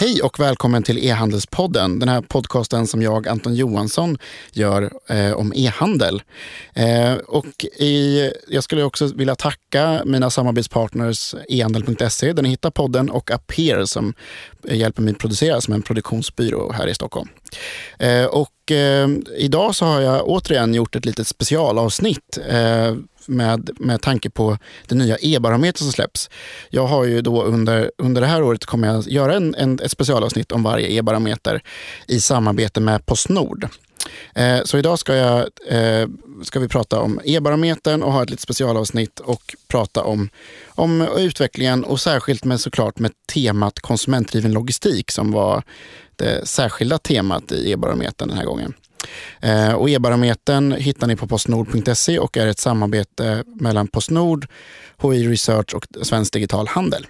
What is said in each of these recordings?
Hej och välkommen till E-handelspodden. Den här podcasten som jag, Anton Johansson, gör eh, om e-handel. Eh, och i, jag skulle också vilja tacka mina samarbetspartners ehandel.se där ni hittar podden och Appear som hjälper mig producera som en produktionsbyrå här i Stockholm. Eh, och eh, idag så har jag återigen gjort ett litet specialavsnitt eh, med, med tanke på den nya e-barometern som släpps. Jag har ju då under, under det här året kommer jag göra en, en, ett specialavsnitt om varje e-barometer i samarbete med Postnord. Eh, så idag ska, jag, eh, ska vi prata om e-barometern och ha ett litet specialavsnitt och prata om, om utvecklingen och särskilt med såklart med temat konsumentdriven logistik som var det särskilda temat i e-barometern den här gången. Eh, och e-barometern hittar ni på postnord.se och är ett samarbete mellan Postnord, HI Research och Svensk Digital Handel.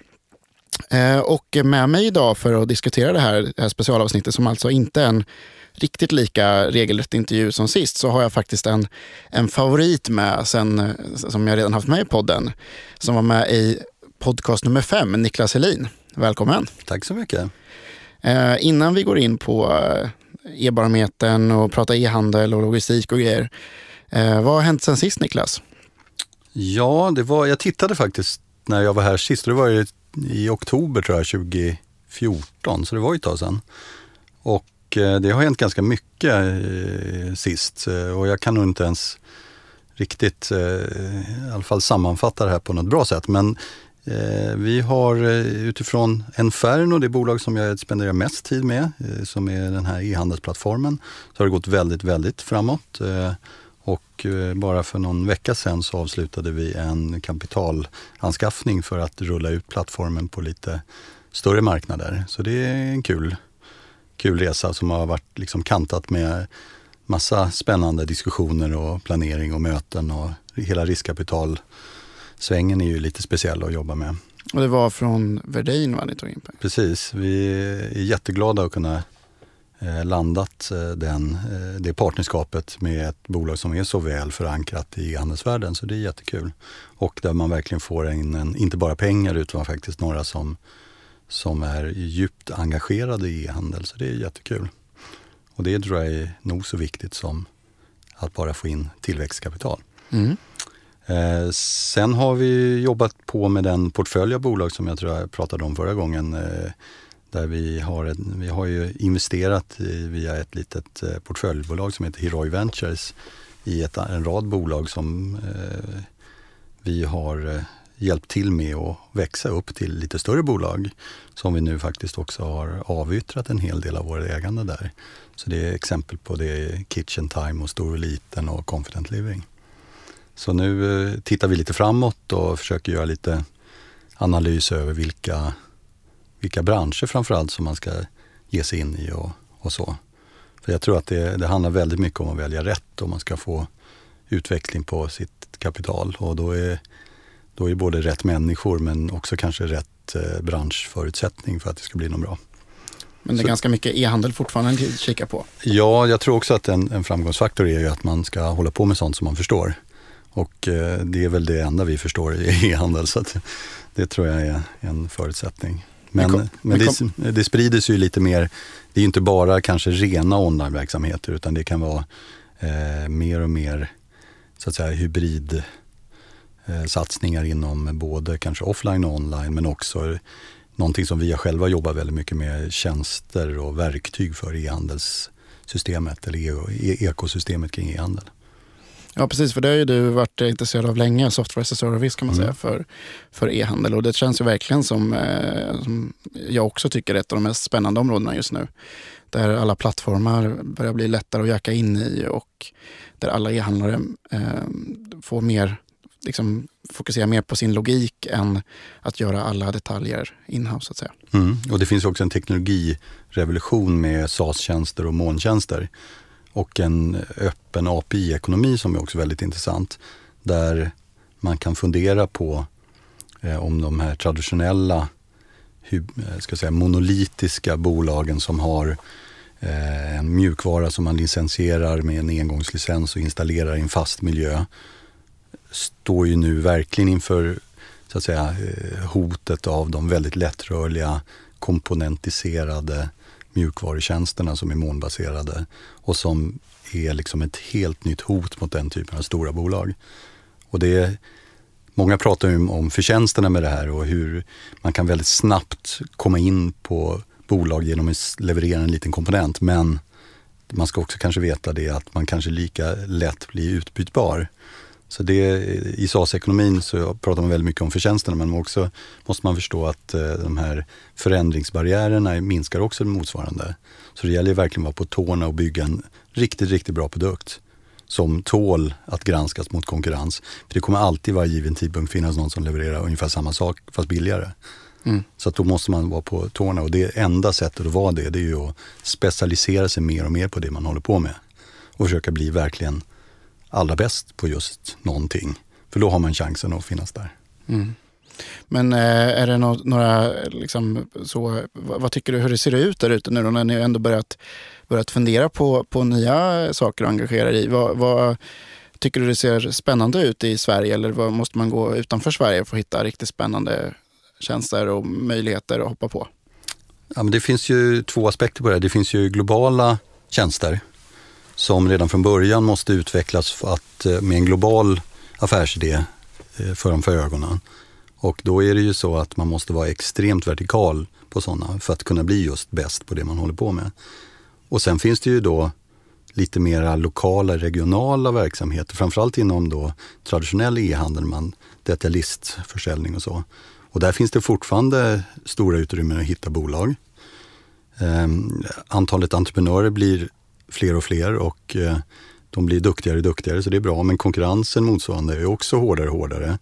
Eh, och med mig idag för att diskutera det här, det här specialavsnittet som alltså inte är en riktigt lika regelrätt intervju som sist så har jag faktiskt en, en favorit med sen, som jag redan haft med i podden. Som var med i podcast nummer fem, Niklas Helin. Välkommen. Tack så mycket. Eh, innan vi går in på e-barometern och prata e-handel och logistik och grejer. Eh, vad har hänt sen sist Niklas? Ja, det var, jag tittade faktiskt när jag var här sist. Det var ju i oktober tror jag, 2014, så det var ju ett tag sedan. Och eh, det har hänt ganska mycket eh, sist eh, och jag kan nog inte ens riktigt, eh, i alla fall sammanfatta det här på något bra sätt. Men Eh, vi har eh, utifrån Enferno, det bolag som jag spenderar mest tid med, eh, som är den här e-handelsplattformen, så har det gått väldigt, väldigt framåt. Och bara för någon vecka sedan så avslutade vi en kapitalanskaffning för att rulla ut plattformen på lite större marknader. Så det är en kul, kul resa som har varit liksom kantat med massa spännande diskussioner och planering och möten och hela riskkapital svängen är ju lite speciell att jobba med. Och det var från Verdin va, ni tog in pengar? Precis, vi är jätteglada att kunna eh, landat eh, den, eh, det partnerskapet med ett bolag som är så väl förankrat i handelsvärlden. Så det är jättekul. Och där man verkligen får in, en, inte bara pengar utan faktiskt några som, som är djupt engagerade i e-handel. Så det är jättekul. Och det tror jag är nog så viktigt som att bara få in tillväxtkapital. Mm. Eh, sen har vi jobbat på med den portfölj av bolag som jag tror jag pratade om förra gången. Eh, där vi har, ett, vi har ju investerat i, via ett litet eh, portföljbolag som heter Heroi Ventures i ett, en rad bolag som eh, vi har eh, hjälpt till med att växa upp till lite större bolag. Som vi nu faktiskt också har avyttrat en hel del av våra ägande där. Så det är exempel på det Kitchen Time och Stor och Liten och Confident Living. Så nu eh, tittar vi lite framåt och försöker göra lite analys över vilka, vilka branscher framförallt som man ska ge sig in i och, och så. För jag tror att det, det handlar väldigt mycket om att välja rätt om man ska få utveckling på sitt kapital. Och då är, då är både rätt människor men också kanske rätt eh, branschförutsättning för att det ska bli något bra. Men det är så, ganska mycket e-handel fortfarande att kika på. Ja, jag tror också att en, en framgångsfaktor är ju att man ska hålla på med sånt som man förstår. Och eh, det är väl det enda vi förstår i e-handel. Så det tror jag är en förutsättning. Men, men, men det, det sprider sig ju lite mer. Det är inte bara kanske rena onlineverksamheter utan det kan vara eh, mer och mer så att säga hybrid eh, satsningar inom både kanske offline och online men också någonting som vi själva jobbar väldigt mycket med, tjänster och verktyg för e-handelssystemet eller e ekosystemet kring e-handel. Ja, precis. För det har ju du varit intresserad av länge, software as a service kan man mm. säga, för, för e-handel. Och det känns ju verkligen som, eh, som jag också tycker är ett av de mest spännande områdena just nu. Där alla plattformar börjar bli lättare att jacka in i och där alla e-handlare eh, får mer, liksom, fokusera mer på sin logik än att göra alla detaljer inhouse. Så att säga. Mm. Och det finns också en teknologirevolution med SAS-tjänster och molntjänster och en öppen API-ekonomi som är också väldigt intressant. Där man kan fundera på eh, om de här traditionella eh, ska säga, monolitiska bolagen som har eh, en mjukvara som man licensierar med en engångslicens och installerar i en fast miljö står ju nu verkligen inför så att säga, eh, hotet av de väldigt lättrörliga komponentiserade mjukvarutjänsterna som är molnbaserade och som är liksom ett helt nytt hot mot den typen av stora bolag. Och det Många pratar ju om förtjänsterna med det här och hur man kan väldigt snabbt komma in på bolag genom att leverera en liten komponent. Men man ska också kanske veta det att man kanske lika lätt blir utbytbar. Så det, I SAS-ekonomin så pratar man väldigt mycket om förtjänsterna men också måste man förstå att eh, de här förändringsbarriärerna minskar också motsvarande. Så det gäller verkligen att vara på tårna och bygga en riktigt, riktigt bra produkt som tål att granskas mot konkurrens. För det kommer alltid varje given tidpunkt finnas någon som levererar ungefär samma sak fast billigare. Mm. Så att då måste man vara på tårna och det enda sättet att vara det, det är ju att specialisera sig mer och mer på det man håller på med. Och försöka bli verkligen allra bäst på just någonting. För då har man chansen att finnas där. Mm. Men eh, är det några, liksom, så, vad tycker du hur det ser ut där ute nu då när ni ändå börjat, börjat fundera på, på nya saker att engagera i? Vad, vad, tycker du det ser spännande ut i Sverige eller vad, måste man gå utanför Sverige för att hitta riktigt spännande tjänster och möjligheter att hoppa på? Ja, men det finns ju två aspekter på det. Det finns ju globala tjänster som redan från början måste utvecklas för att, eh, med en global affärsidé eh, framför ögonen. Och då är det ju så att man måste vara extremt vertikal på sådana för att kunna bli just bäst på det man håller på med. Och sen finns det ju då lite mera lokala, regionala verksamheter, framförallt inom då traditionell e-handel, man detaljistförsäljning och så. Och där finns det fortfarande stora utrymmen att hitta bolag. Um, antalet entreprenörer blir fler och fler och eh, de blir duktigare och duktigare, så det är bra. Men konkurrensen motsvarande är också hårdare och hårdare.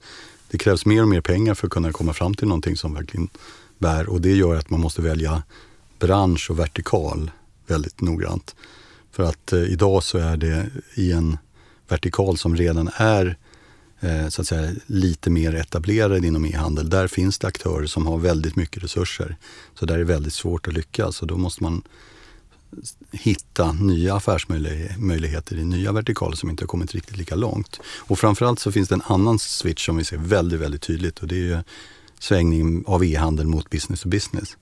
Det krävs mer och mer pengar för att kunna komma fram till någonting som verkligen bär och det gör att man måste välja bransch och vertikal väldigt noggrant. För att eh, idag så är det i en vertikal som redan är eh, så att säga, lite mer etablerad inom e-handel. Där finns det aktörer som har väldigt mycket resurser. Så där är det väldigt svårt att lyckas och då måste man hitta nya affärsmöjligheter i nya vertikaler som inte har kommit riktigt lika långt. Och framförallt så finns det en annan switch som vi ser väldigt, väldigt tydligt och det är ju svängningen av e-handel mot business to business.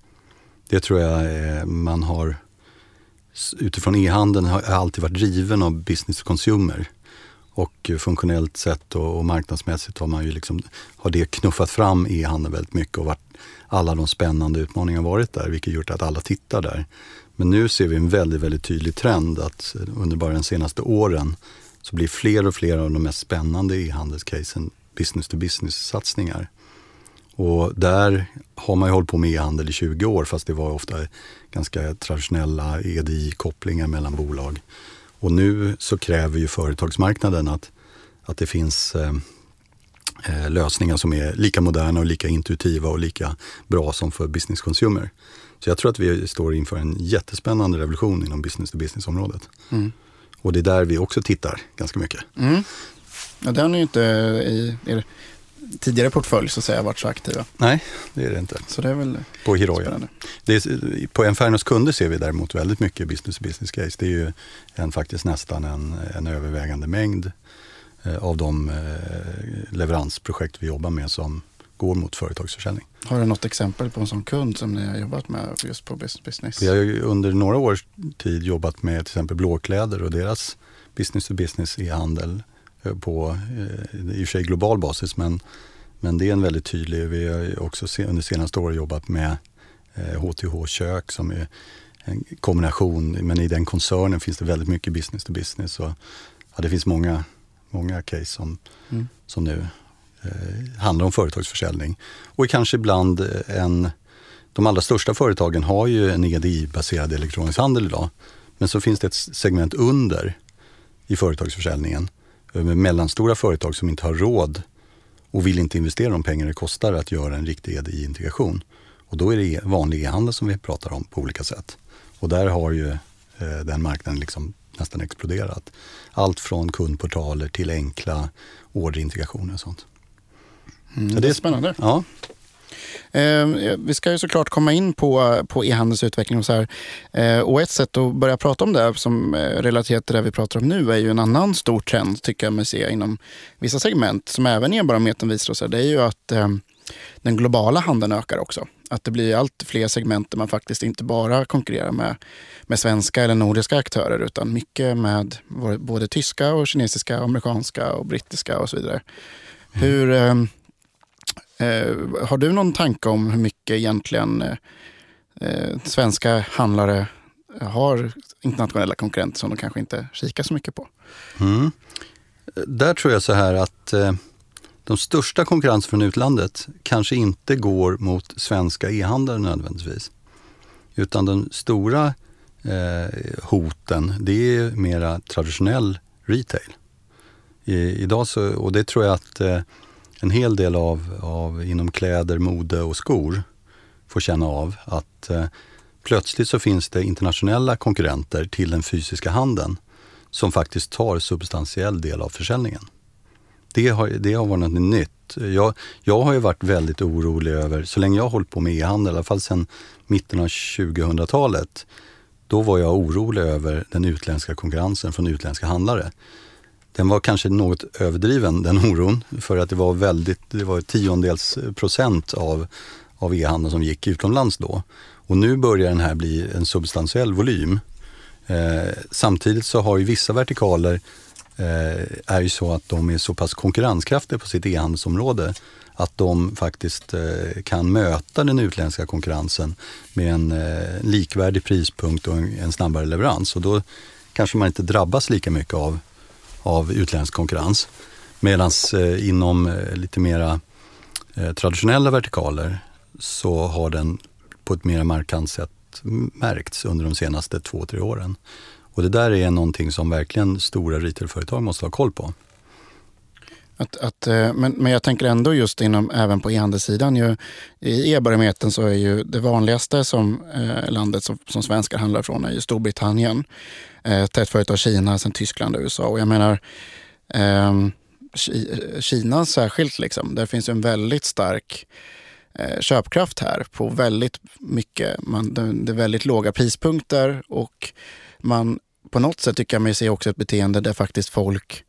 Det tror jag eh, man har utifrån e-handeln har alltid varit driven av business to consumer. Och eh, funktionellt sett och, och marknadsmässigt har man ju liksom, har det knuffat fram e-handeln väldigt mycket och varit, alla de spännande utmaningarna varit där, vilket gjort att alla tittar där. Men nu ser vi en väldigt, väldigt tydlig trend att under bara de senaste åren så blir fler och fler av de mest spännande e-handelscasen business to business-satsningar. Och där har man ju hållit på med e-handel i 20 år fast det var ofta ganska traditionella EDI-kopplingar mellan bolag. Och nu så kräver ju företagsmarknaden att, att det finns eh, eh, lösningar som är lika moderna och lika intuitiva och lika bra som för business consumer. Så jag tror att vi står inför en jättespännande revolution inom business to business-området. Mm. Och det är där vi också tittar ganska mycket. Mm. Ja, det har ni ju inte i er tidigare portfölj så att säga varit så aktiva. Nej, det är det inte. Så det är väl på Hiroya. Det är, på Infernos kunder ser vi däremot väldigt mycket business to business case. Det är ju en, faktiskt nästan en, en övervägande mängd av de eh, leveransprojekt vi jobbar med som går mot företagsförsäljning. Har du något exempel på en sån kund som ni har jobbat med just på business? Vi har under några års tid jobbat med till exempel Blåkläder och deras business to business e-handel Eh, på, eh, i och för sig global basis, men, men det är en väldigt tydlig, vi har också under senaste året jobbat med HTH eh, Kök som är en kombination, men i den koncernen finns det väldigt mycket business to business. Och, ja, det finns många, många case som, mm. som nu eh, handlar om företagsförsäljning. Och kanske ibland en, de allra största företagen har ju en EDI-baserad elektronisk handel idag. Men så finns det ett segment under i företagsförsäljningen med mellanstora företag som inte har råd och vill inte investera de pengar det kostar att göra en riktig EDI-integration. Och då är det vanlig e-handel som vi pratar om på olika sätt. Och där har ju eh, den marknaden liksom nästan exploderat. Allt från kundportaler till enkla orderintegrationer och sånt. Mm, Så det är spännande. Ja. Eh, vi ska ju såklart komma in på, på e-handelsutveckling och så här. Eh, och ett sätt att börja prata om det som eh, relaterat till det vi pratar om nu är ju en annan stor trend tycker jag mig se inom vissa segment som även e-barometern visar oss. Det är ju att den globala handeln ökar också. Att det blir allt fler segment där man faktiskt inte bara konkurrerar med, med svenska eller nordiska aktörer utan mycket med både tyska, och kinesiska, amerikanska och brittiska och så vidare. Mm. Hur, eh, eh, har du någon tanke om hur mycket egentligen eh, eh svenska handlare har internationella konkurrenter som de kanske inte kikar så mycket på? Mm. Där tror jag så här att eh, de största konkurrensen från utlandet kanske inte går mot svenska e-handlare nödvändigtvis. Utan de stora eh, hoten, det är mera traditionell retail. I, idag så, och det tror jag att eh, en hel del av, av inom kläder, mode och skor får känna av att eh, plötsligt så finns det internationella konkurrenter till den fysiska handeln som faktiskt tar substantiell del av försäljningen det har, det har varit något nytt. Jag, jag har ju varit väldigt orolig över, så länge jag har hållit på med e-handel, i alla fall sedan mitten av 2000-talet, då var jag orolig över den utländska konkurrensen från utländska handlare. Den var kanske något överdriven, den oron, för att det var väldigt, det var tiondels procent av, av e-handeln som gick utomlands då. Och nu börjar den här bli en substantiell volym. Eh, samtidigt så har ju vissa vertikaler Eh, är ju så att de är så pass konkurrenskraftiga på sitt e-handelsområde att de faktiskt eh, kan möta den utländska konkurrensen med en eh, likvärdig prispunkt och en snabbare leverans. Och då kanske man inte drabbas lika mycket av, av utländsk konkurrens. Medan eh, inom eh, lite mera traditionella vertikaler så har den på ett mer markant sätt märkts under de senaste två, tre åren. Och det där är någonting som verkligen stora retailföretag måste ha koll på. Att, att, eh, men, men jag tänker ändå just inom, även på e-handelssidan. Ju, I e-barometern så är ju det vanligaste som eh, landet som, som svenskar handlar från är ju Storbritannien. Eh, tätt följt av Kina, sen Tyskland och USA. Och jag menar, eh, Kina särskilt, liksom, där finns en väldigt stark eh, köpkraft här på väldigt mycket. Man, det, det är väldigt låga prispunkter och man på något sätt tycker jag mig se också ett beteende där faktiskt folk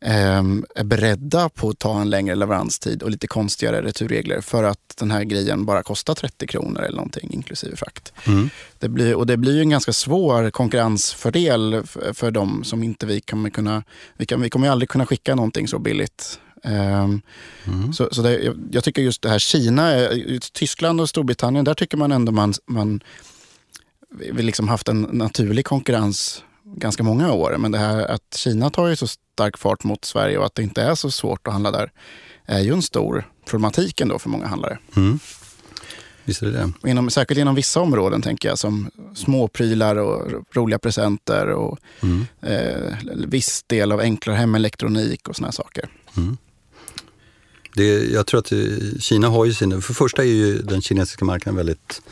eh, är beredda på att ta en längre leveranstid och lite konstigare returregler för att den här grejen bara kostar 30 kronor eller någonting inklusive frakt. Mm. Det blir, och det blir ju en ganska svår konkurrensfördel för, för dem som inte vi kommer kunna... Vi, kan, vi kommer ju aldrig kunna skicka någonting så billigt Um, mm. Så, så det, jag, jag, tycker just det här Kina, Tyskland och Storbritannien, där tycker man ändå man, man vi liksom haft en naturlig konkurrens ganska många år. Men det här att Kina tar ju så stark fart mot Sverige och att det inte är så svårt att handla där är ju en stor problematik ändå för många handlare. Mm. Visst är det det. Inom, särskilt inom vissa områden tänker jag som småprylar och roliga presenter och mm. eh, viss del av enklare hemelektronik och såna saker. Mm. Det, jag tror att Kina har ju sina, för första är ju den kinesiska marknaden väldigt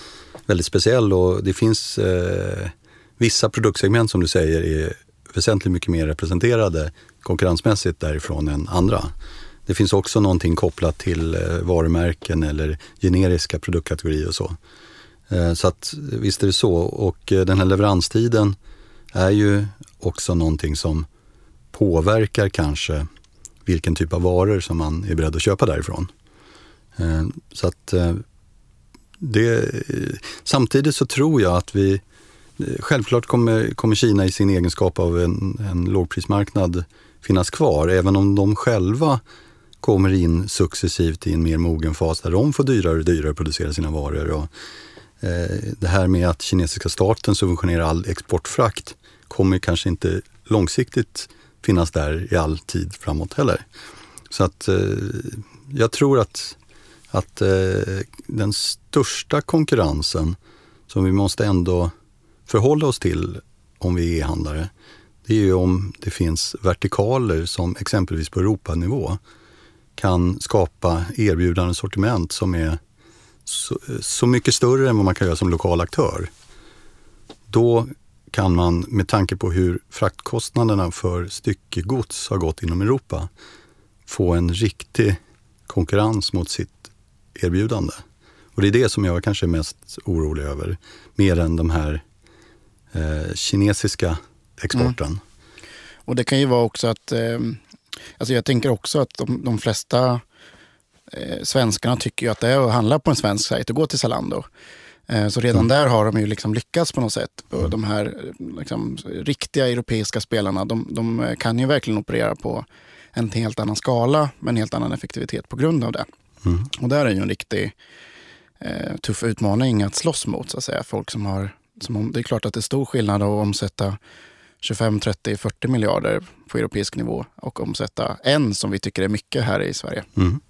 väldigt speciell och det finns eh, vissa produktsegment som du säger är väsentligt mycket mer representerade konkurrensmässigt därifrån än andra. Det finns också någonting kopplat till eh, varumärken eller generiska produktkategorier och så. Eh, så att visst är det så och eh, den här leveranstiden är ju också någonting som påverkar kanske vilken typ av varor som man är beredd att köpa därifrån. Så att det, samtidigt så tror jag att vi, självklart kommer, kommer Kina i sin egenskap av en, en lågprismarknad finnas kvar, även om de själva kommer in successivt i en mer mogen fas där de får dyrare och dyrare att producera sina varor. Och, eh, det här med att kinesiska staten subventionerar all exportfrakt kommer kanske inte långsiktigt finnas där i all tid framåt heller. Så att eh, jag tror att att eh, den största konkurrensen som vi måste ändå förhålla oss till om vi är e-handlare, det är ju om det finns vertikaler som exempelvis på Europanivå kan skapa erbjudande sortiment som är så, så, mycket större än vad man kan göra som lokal aktör. Då kan man med tanke på hur fraktkostnaderna för styckegods har gått inom Europa få en riktig konkurrens mot sitt erbjudande. Och det är det som jag kanske är mest orolig över, mer än de här eh, kinesiska exporten. Mm. Och det kan ju vara också att, eh, alltså jag tänker också att de, de flesta eh, svenskarna tycker ju att det är att handla på en svensk sajt och gå till Zalando. Eh, så redan mm. där har de ju liksom lyckats på något sätt. Mm. De här liksom, riktiga europeiska spelarna, de, de, kan ju verkligen operera på en helt annan skala med en helt annan effektivitet på grund av det. Mm. Och där är ju en riktig eh, tuff utmaning att slåss mot. Så att säga. Folk som har, som, det är klart att det är stor skillnad att omsätta 25, 30, 40 miljarder på europeisk nivå och omsätta en som vi tycker är mycket här i Sverige. Mm.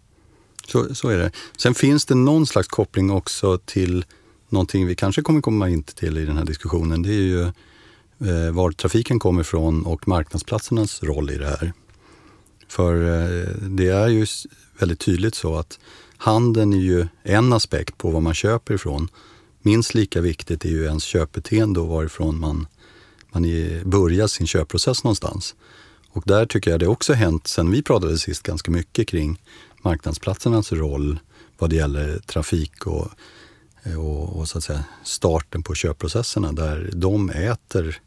Så, så är det. Sen finns det någon slags koppling också till någonting vi kanske kommer komma in till i den här diskussionen. Det är ju eh, var trafiken kommer ifrån och marknadsplatsernas roll i det här. För eh, det är ju väldigt tydligt så att handeln är ju en aspekt på vad man köper ifrån. Minst lika viktigt är ju ens köpbeteende och varifrån man, man börjar sin köpprocess någonstans. Och där tycker jag det också hänt sen vi pratade sist ganska mycket kring marknadsplatsernas roll vad det gäller trafik och, och, och, så att säga starten på köpprocesserna där de äter,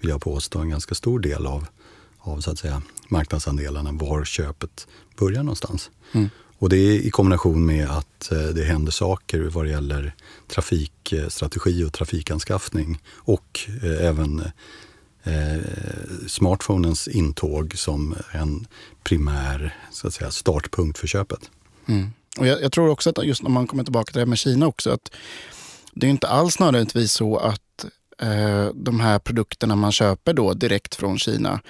vill jag påstå, en ganska stor del av, av så att säga, marknadsandelarna, var köpet börjar någonstans. Mm. Och det är i kombination med att eh, det händer saker vad det gäller trafikstrategi och trafikanskaffning och eh, även eh, smartphonens intåg som en primär så att säga, startpunkt för köpet. Mm. Och jag, jag, tror också att just när man kommer tillbaka till det här med Kina också, att det är inte alls nödvändigtvis så att eh, de här produkterna man köper då direkt från Kina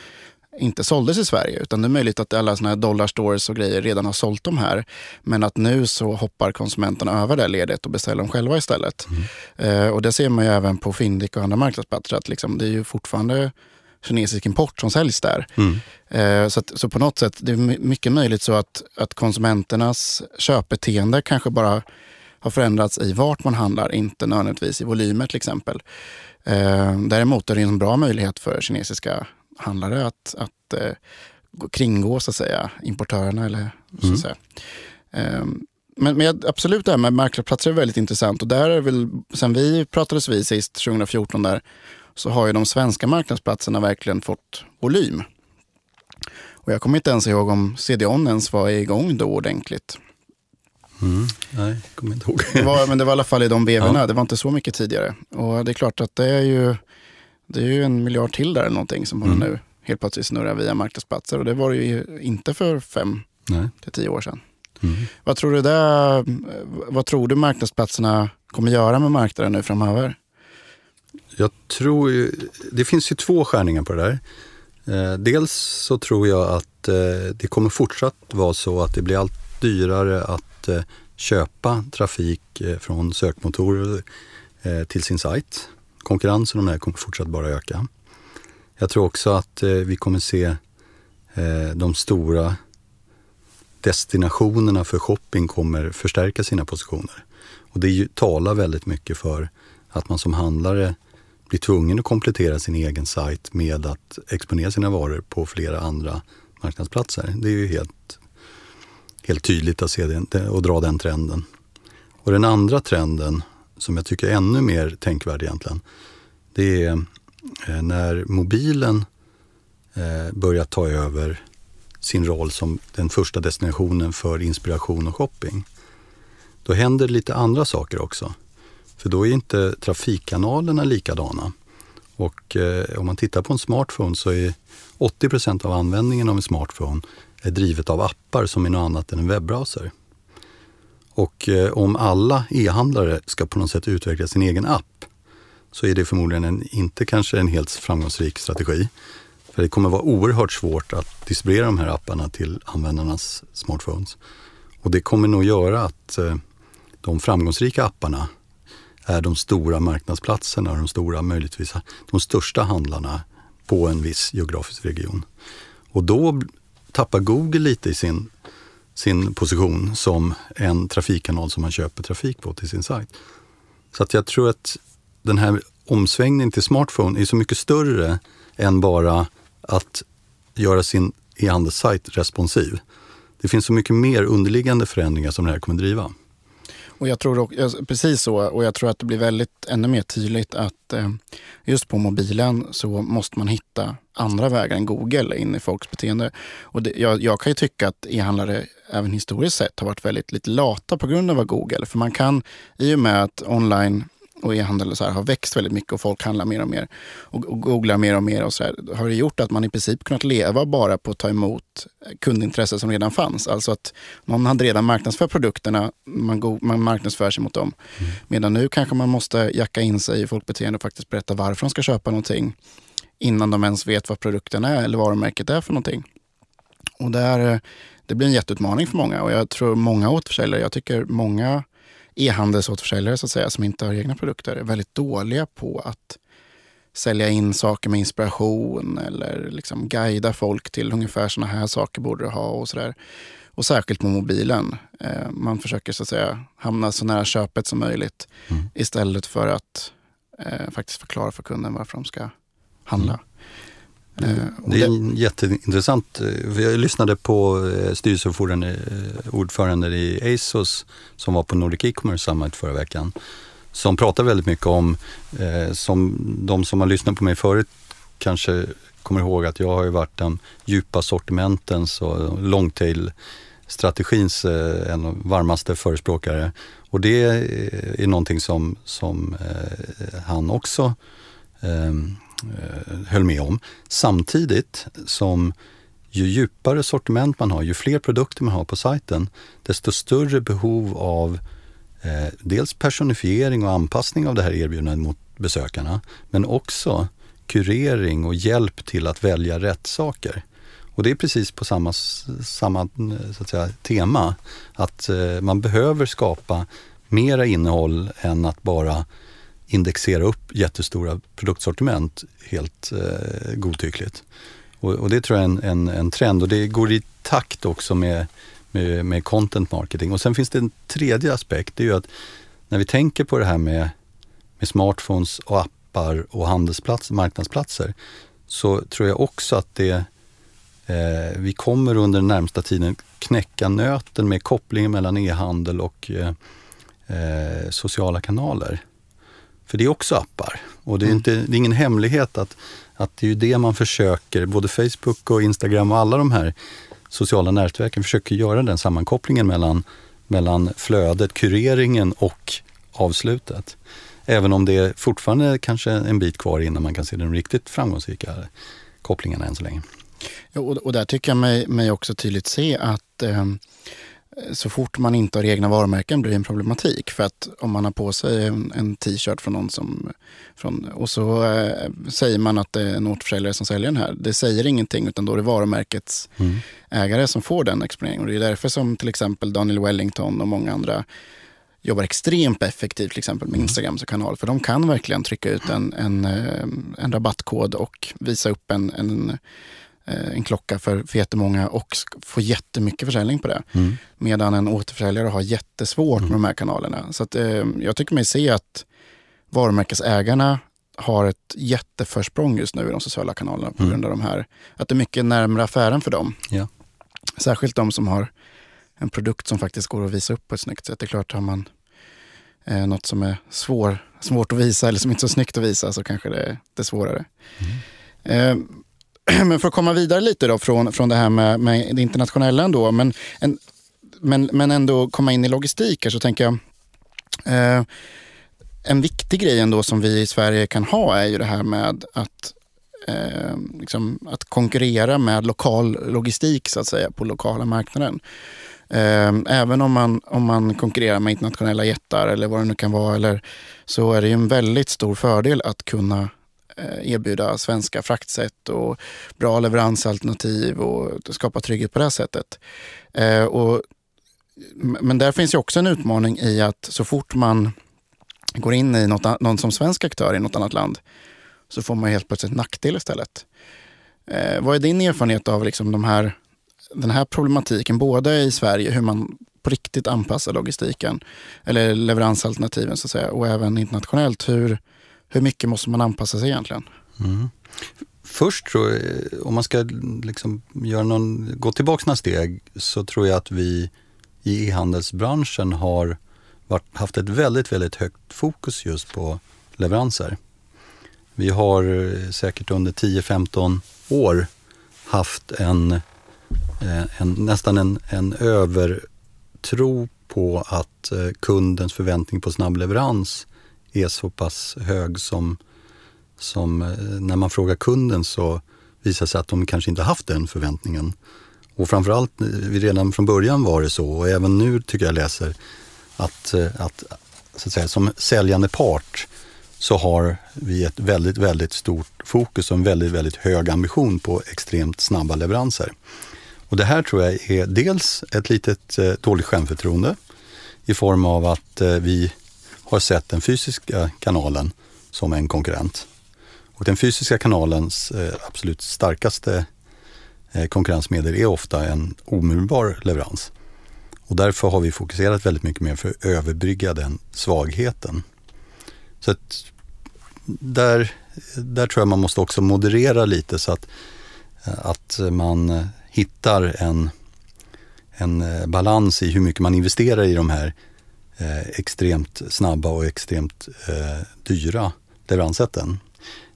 inte såldes i Sverige. Utan det är möjligt att alla såna här dollarstores och grejer redan har sålt de här. Men att nu så hoppar konsumenterna över det ledet och beställer dem själva istället. Mm. Eh, och det ser man ju även på Fyndik och andra marknadsplatser. Att liksom, det är ju fortfarande kinesisk import som säljs där. Mm. Eh, så, att, så på något sätt, det är mycket möjligt så att, att konsumenternas köpbeteende kanske bara har förändrats i vart man handlar, inte nödvändigtvis i volymer till exempel. Eh, däremot är det en bra möjlighet för kinesiska handlare att, att eh, kringgå så att säga, importörerna. Eller, så att mm. säga. Um, men, men, absolut det här med marknadsplatser är väldigt intressant. Och där är väl, sen vi pratades vid sist 2014 där, så har ju de svenska marknadsplatserna verkligen fått volym. Och jag kommer inte ens ihåg om CDON ens var igång då ordentligt. Mm, nej, kommer inte ihåg. det var, men det var i alla fall i de vevorna. Ja. Det var inte så mycket tidigare. Och det är klart att det är ju det är ju en miljard till där eller någonting som mm. nu helt plötsligt snurrar via marknadsplatser. Och det var det ju inte för fem Nej. till tio år sedan. Mm. Vad, tror du där, vad tror du marknadsplatserna kommer göra med marknaden nu framöver? Jag tror ju, det finns ju två skärningar på det där. Eh, dels så tror jag att eh, det kommer fortsatt vara så att det blir allt dyrare att eh, köpa trafik från sökmotorer till sin sajt konkurrensen om det här kommer fortsatt bara öka. Jag tror också att eh, vi kommer se eh, de stora destinationerna för shopping kommer förstärka sina positioner. Och det talar väldigt mycket för att man som handlare blir tvungen att komplettera sin egen sajt med att exponera sina varor på flera andra marknadsplatser. Det är ju helt, helt tydligt att se det och dra den trenden. Och den andra trenden som jag tycker är ännu mer tänkvärd egentligen, det är eh, när mobilen eh, börjar ta över sin roll som den första destinationen för inspiration och shopping. Då händer lite andra saker också. För då är inte trafikkanalerna likadana. Och eh, om man tittar på en smartphone så är 80% av användningen av en smartphone är drivet av appar som är något annat än en webbrowser. Och eh, om alla e-handlare ska på något sätt utveckla sin egen app så är det förmodligen en, inte kanske en helt framgångsrik strategi. För det kommer vara oerhört svårt att distribuera de här apparna till användarnas smartphones. Och det kommer nog göra att eh, de framgångsrika apparna är de stora marknadsplatserna, de stora, möjligtvis de största handlarna på en viss geografisk region. Och då tappar Google lite i sin sin position som en trafikkanal som man köper trafik på till sin sajt. Så att jag tror att den här omsvängningen till smartphone är så mycket större än bara att göra sin e-handelssajt responsiv. Det finns så mycket mer underliggande förändringar som det här kommer driva. Och jag tror också, precis så, och jag tror att det blir väldigt ännu mer tydligt att eh, just på mobilen så måste man hitta andra vägar än Google in i folks beteende. Och det, jag, jag kan ju tycka att e-handlare även historiskt sett har varit väldigt lite lata på grund av Google. För man kan, i och med att online och e-handel så här, har växt väldigt mycket och folk handlar mer och mer och, och googlar mer och mer och så här, har det gjort att man i princip kunnat leva bara på att ta emot kundintresse som redan fanns. Alltså att någon hade redan marknadsfört produkterna, man, go, man marknadsför sig mot dem. Mm. Medan nu kanske man måste jacka in sig i folkbeteende och faktiskt berätta varför de ska köpa någonting innan de ens vet vad produkten är eller varumärket är för någonting. Och där, det blir en jätteutmaning för många och jag tror många återförsäljare, jag tycker många e-handelsåterförsäljare så att säga, som inte har egna produkter är väldigt dåliga på att sälja in saker med inspiration eller liksom guida folk till ungefär såna här saker borde du ha och sådär. Och särskilt på mobilen. Eh, man försöker så att säga hamna så nära köpet som möjligt mm. istället för att eh, faktiskt förklara för kunden varför de ska handla. Mm. Eh, det är jätteintressant. Jag lyssnade på eh, styrelseordförande i ASOS som var på Nordic E-commerce Summit förra veckan. Som pratar väldigt mycket om, eh, som de som har lyssnat på mig förut kanske kommer ihåg att jag har ju varit den djupa sortimentens och longtail-strategins en av varmaste förespråkare. Och det är någonting som, som han också Eh, Eh, höll med om. Samtidigt som ju djupare sortiment man har, ju fler produkter man har på sajten, desto större behov av eh, dels personifiering och anpassning av det här erbjudandet mot besökarna, men också kurering och hjälp till att välja rätt saker. Och det är precis på samma, samma eh, så att säga, tema, att eh, man behöver skapa mera innehåll än att bara indexera upp jättestora produktsortiment helt eh, godtyckligt. Och, och, det tror jag är en, en, en, trend och det går i takt också med, med, med, content marketing. Och sen finns det en tredje aspekt, det är ju att när vi tänker på det här med, med smartphones och appar och handelsplatser, marknadsplatser så tror jag också att det eh, vi kommer under den närmsta tiden knäcka nöten med kopplingen mellan e-handel och eh, eh sociala kanaler. För det är också appar. Och det är, mm. inte, det är ingen hemlighet att, att det är det man försöker, både Facebook och Instagram och alla de här sociala nätverken försöker göra den sammankopplingen mellan, mellan flödet, kureringen och avslutet. Även om det är fortfarande kanske en bit kvar innan man kan se de riktigt framgångsrika kopplingarna än så länge. Ja, och, och där tycker jag mig, mig också tydligt se att eh, så fort man inte har egna varumärken blir det en problematik. För att om man har på sig en, en t-shirt från någon som... Från, och så eh, säger man att det är en återförsäljare som säljer den här. Det säger ingenting utan då är det varumärkets mm. ägare som får den exponeringen. Och det är därför som till exempel Daniel Wellington och många andra jobbar extremt effektivt till exempel med mm. Instagram som kanal. För de kan verkligen trycka ut en, en, eh, en rabattkod och visa upp en, en Eh, en klocka för, för jättemånga och få jättemycket försäljning på det. Mm. Medan en återförsäljare har jättesvårt mm. med de här kanalerna. Så att, eh, jag tycker mig se att varumärkesägarna har ett jätteförsprång just nu i de sociala kanalerna på mm. grund av de här. Att det är mycket närmare affären för dem. Ja. Särskilt de som har en produkt som faktiskt går att visa upp på ett snyggt sätt. Det är klart, har man eh, något som är svår, svårt att visa eller som inte är så snyggt att visa så kanske det, det är svårare. Mm. Eh, men för att komma vidare lite då från, från det här med, med det internationella ändå, men, en, men, men ändå komma in i logistik här så tänker jag eh, en viktig grej ändå som vi i Sverige kan ha är ju det här med att, eh, liksom, att konkurrera med lokal logistik så att säga på lokala marknaden. Eh, även om man, om man konkurrerar med internationella jättar eller vad det nu kan vara eller, så är det ju en väldigt stor fördel att kunna Eh, erbjuda svenska fraktsätt och bra leveransalternativ och skapa trygghet på det här sättet. Eh, och, men där finns ju också en utmaning i att så fort man går in i något, någon som svensk aktör i något annat land så får man helt plötsligt nackdel istället. Eh, vad är din erfarenhet av liksom de här, den här problematiken, både i Sverige, hur man på riktigt anpassar logistiken eller leveransalternativen så att säga, och även internationellt. Hur, hur mycket måste man anpassa sig egentligen? Mm. Först tror jag, om man ska liksom göra någon, gå tillbaka några steg, så tror jag att vi i e-handelsbranschen har haft ett väldigt, väldigt högt fokus just på leveranser. Vi har eh, säkert under 10-15 år haft en, eh, en nästan en, en övertro på att eh, kundens förväntning på snabb leverans är så pass hög som, som eh, när man frågar kunden så visar sig att de kanske inte haft den förväntningen. Och framförallt eh, redan från början var det så och även nu tycker jag läser att, eh, att, så att säga, som säljande part så har vi ett väldigt, väldigt stort fokus och en väldigt, väldigt hög ambition på extremt snabba leveranser. Och det här tror jag är dels ett litet eh, dåligt självförtroende i form av att eh, vi har sett den fysiska kanalen som en konkurrent. Och den fysiska kanalens eh, absolut starkaste eh, konkurrensmedel är ofta en omedelbar leverans. Och därför har vi fokuserat väldigt mycket mer för att överbrygga den svagheten. Så att där, där tror jag man måste också moderera lite så att, eh, att man eh, hittar en, en eh, balans i hur mycket man investerar i de här eh, extremt snabba och extremt eh, dyra leveranssätten.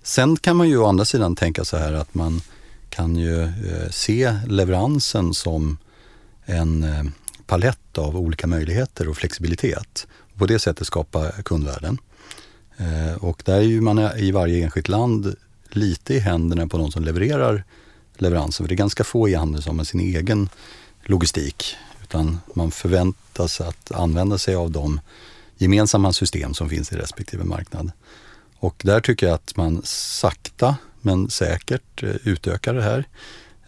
Sen kan man ju å andra sidan tänka så här att man kan ju eh, se leveransen som en eh, palett av olika möjligheter och flexibilitet. Och på det sättet skapa kundvärden. Eh, och där är ju man i varje enskilt land lite i händerna på de som levererar leveransen. För det är ganska få e-handel som har sin egen logistik. Utan man förväntas att använda sig av de gemensamma system som finns i respektive marknad. Och där tycker jag att man sakta men säkert eh, utökar det här.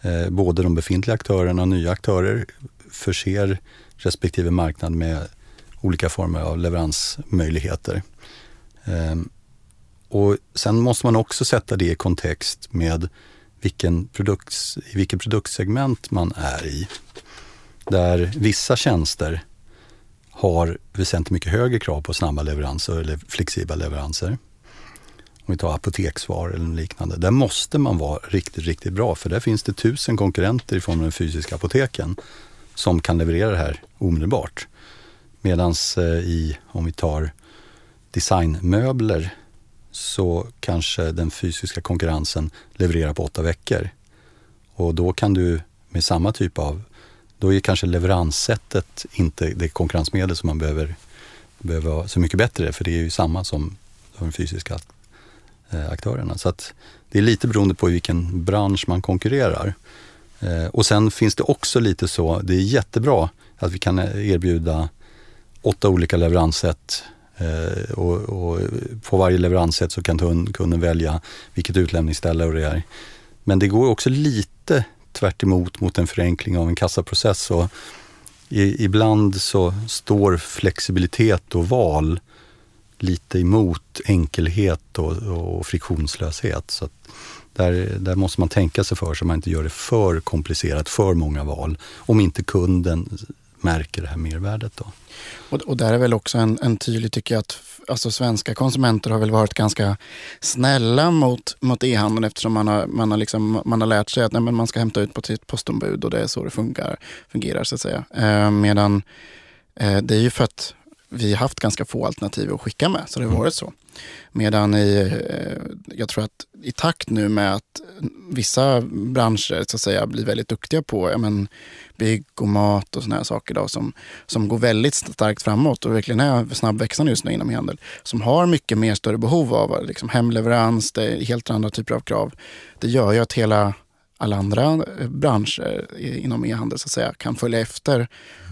Eh, både de befintliga aktörerna och nya aktörer förser respektive marknad med olika former av leveransmöjligheter. Ehm, och sen måste man också sätta det i kontext med vilken produkt, i vilket produktsegment man är i. Där vissa tjänster har väsentligt mycket högre krav på snabba leveranser eller flexibla leveranser. Om vi tar apoteksvar eller liknande. Där måste man vara riktigt, riktigt bra för där finns det tusen konkurrenter i form av den fysiska apoteken som kan leverera det här omedelbart. Medan eh, i, om vi tar designmöbler så kanske den fysiska konkurrensen levererar på åtta veckor. Och då kan du med samma typ av, då är kanske leveranssättet inte det konkurrensmedel som man behöver, behöver vara så mycket bättre, för det är ju samma som de fysiska eh, aktörerna. Så att det är lite beroende på i vilken bransch man konkurrerar. Eh, och sen finns det också lite så, det är jättebra att vi kan erbjuda åtta olika leveranssätt eh, och, och, på varje leveranssätt så kan kunden välja vilket utlämningsställe och det är. Men det går också lite tvärt emot mot en förenkling av en kassaprocess. Och i, ibland så står flexibilitet och val lite emot enkelhet och, och friktionslöshet. Så där, där måste man tänka sig för så man inte gör det för komplicerat, för många val. Om inte kunden märker det här mervärdet. Då. Och, och där är väl också en, en tydlig, tycker jag, att alltså, svenska konsumenter har väl varit ganska snälla mot, mot e-handeln eftersom man har, man, har liksom, man har lärt sig att nej, men man ska hämta ut på sitt postombud och det är så det fungerar, fungerar så att säga. Eh, medan eh, det är ju för att vi har haft ganska få alternativ att skicka med, så det har mm. varit så. Medan i, eh, jag tror att i takt nu med att vissa branscher så att säga blir väldigt duktiga på ja, men, bygg och mat och såna här saker då, som, som går väldigt starkt framåt och verkligen är snabbväxande just nu inom e-handel. Som har mycket mer större behov av liksom, hemleverans, det är helt andra typer av krav. Det gör ju att hela alla andra eh, branscher inom e-handel så att säga, kan följa efter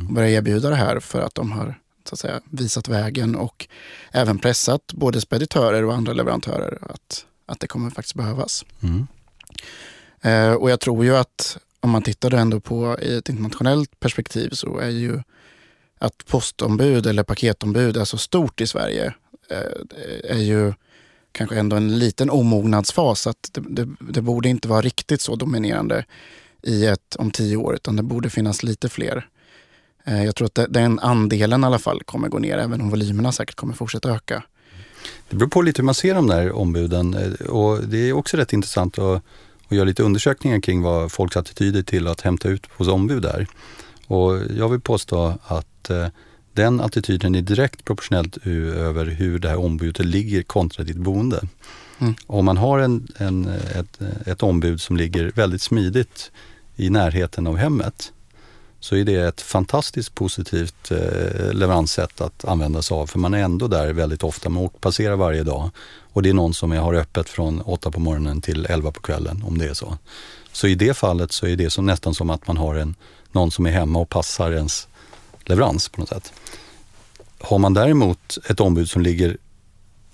och börja erbjuda det här för att de har så att säga, visat vägen och även pressat både speditörer och andra leverantörer att, att det kommer faktiskt behövas. Mm. Eh, och jag tror ju att om man tittar ändå på i ett internationellt perspektiv så är ju att postombud eller paketombud är så stort i Sverige eh, är ju kanske ändå en liten omognadsfas. Att det, det, det, borde inte vara riktigt så dominerande i ett om tio år utan det borde finnas lite fler. Eh, jag tror att den andelen i alla fall kommer gå ner, även om volymerna säkert kommer fortsätta öka. Det beror på lite hur man ser de där ombuden eh, och det är också rätt intressant att, att göra lite undersökningar kring vad folks attityder till att hämta ut hos ombud är. Och jag vill påstå att eh, den attityden är direkt proportionellt över hur det här ombudet ligger kontra ditt boende. Mm. Om man har en, en, ett, ett ombud som ligger väldigt smidigt i närheten av hemmet så är det ett fantastiskt positivt eh, leveranssätt att använda sig av. För man är ändå där väldigt ofta, man passerar varje dag. Och det är någon som har öppet från 8 på morgonen till 11 på kvällen om det är så. Så i det fallet så är det som, nästan som att man har en, någon som är hemma och passar ens leverans på något sätt. Har man däremot ett ombud som ligger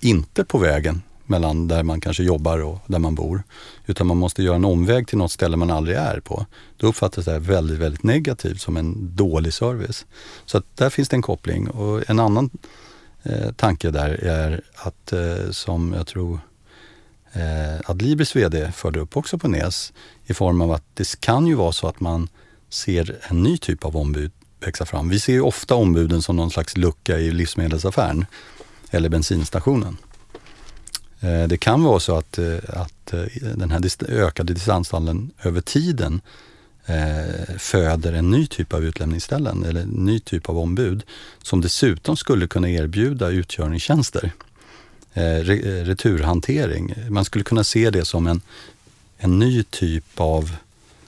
inte på vägen mellan där man kanske jobbar och där man bor, utan man måste göra en omväg till något ställe man aldrig är på. Då uppfattas det väldigt, väldigt negativt som en dålig service. Så att där finns det en koppling. Och en annan eh, tanke där är att, eh, som jag tror eh, Adlibris VD förde upp också på NES, i form av att det kan ju vara så att man ser en ny typ av ombud växa fram. Vi ser ju ofta ombuden som någon slags lucka i livsmedelsaffären eller bensinstationen. Eh, det kan vara så att, eh, att eh, den här ökade distanshandeln över tiden föder en ny typ av utlämningsställen eller en ny typ av ombud som dessutom skulle kunna erbjuda utkörningstjänster. Returhantering. Man skulle kunna se det som en, en ny typ av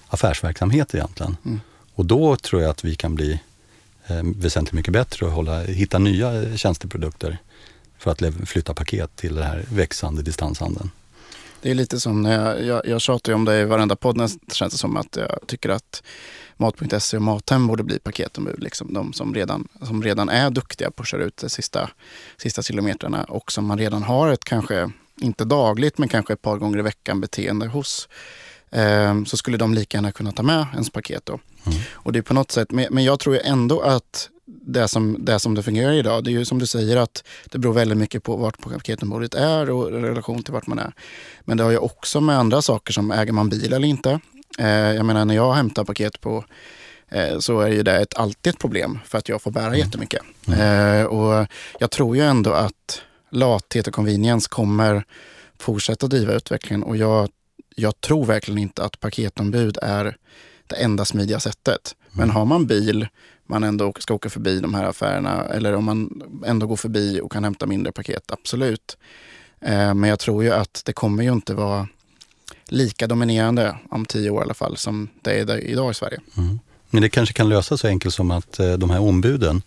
affärsverksamhet egentligen. Mm. Och då tror jag att vi kan bli väsentligt mycket bättre och hålla, hitta nya tjänsteprodukter för att flytta paket till den här växande distanshandeln. Det är lite som när jag, jag, jag tjatar om det i varenda podd, det känns det som att jag tycker att Mat.se och Mathem borde bli paketombud. Liksom. De som redan, som redan är duktiga köra ut de sista, sista kilometrarna och som man redan har ett kanske, inte dagligt, men kanske ett par gånger i veckan beteende hos. Eh, så skulle de lika gärna kunna ta med ens paket då. Mm. Och det är på något sätt, men jag tror ändå att det som, det som det fungerar idag. Det är ju som du säger att det beror väldigt mycket på vart paketområdet är och relation till vart man är. Men det har ju också med andra saker som äger man bil eller inte. Eh, jag menar när jag hämtar paket på eh, så är ju det ett, alltid ett problem för att jag får bära mm. jättemycket. Mm. Eh, och jag tror ju ändå att lathet och convenience kommer fortsätta driva utvecklingen och jag, jag tror verkligen inte att paketombud är det enda smidiga sättet. Men mm. har man bil man ändå ska åka förbi de här affärerna eller om man ändå går förbi och kan hämta mindre paket, absolut. Eh, men jag tror ju att det kommer ju inte vara lika dominerande om tio år i alla fall som det är idag i Sverige. Mm. Men det kanske kan lösas så enkelt som att eh, de här ombuden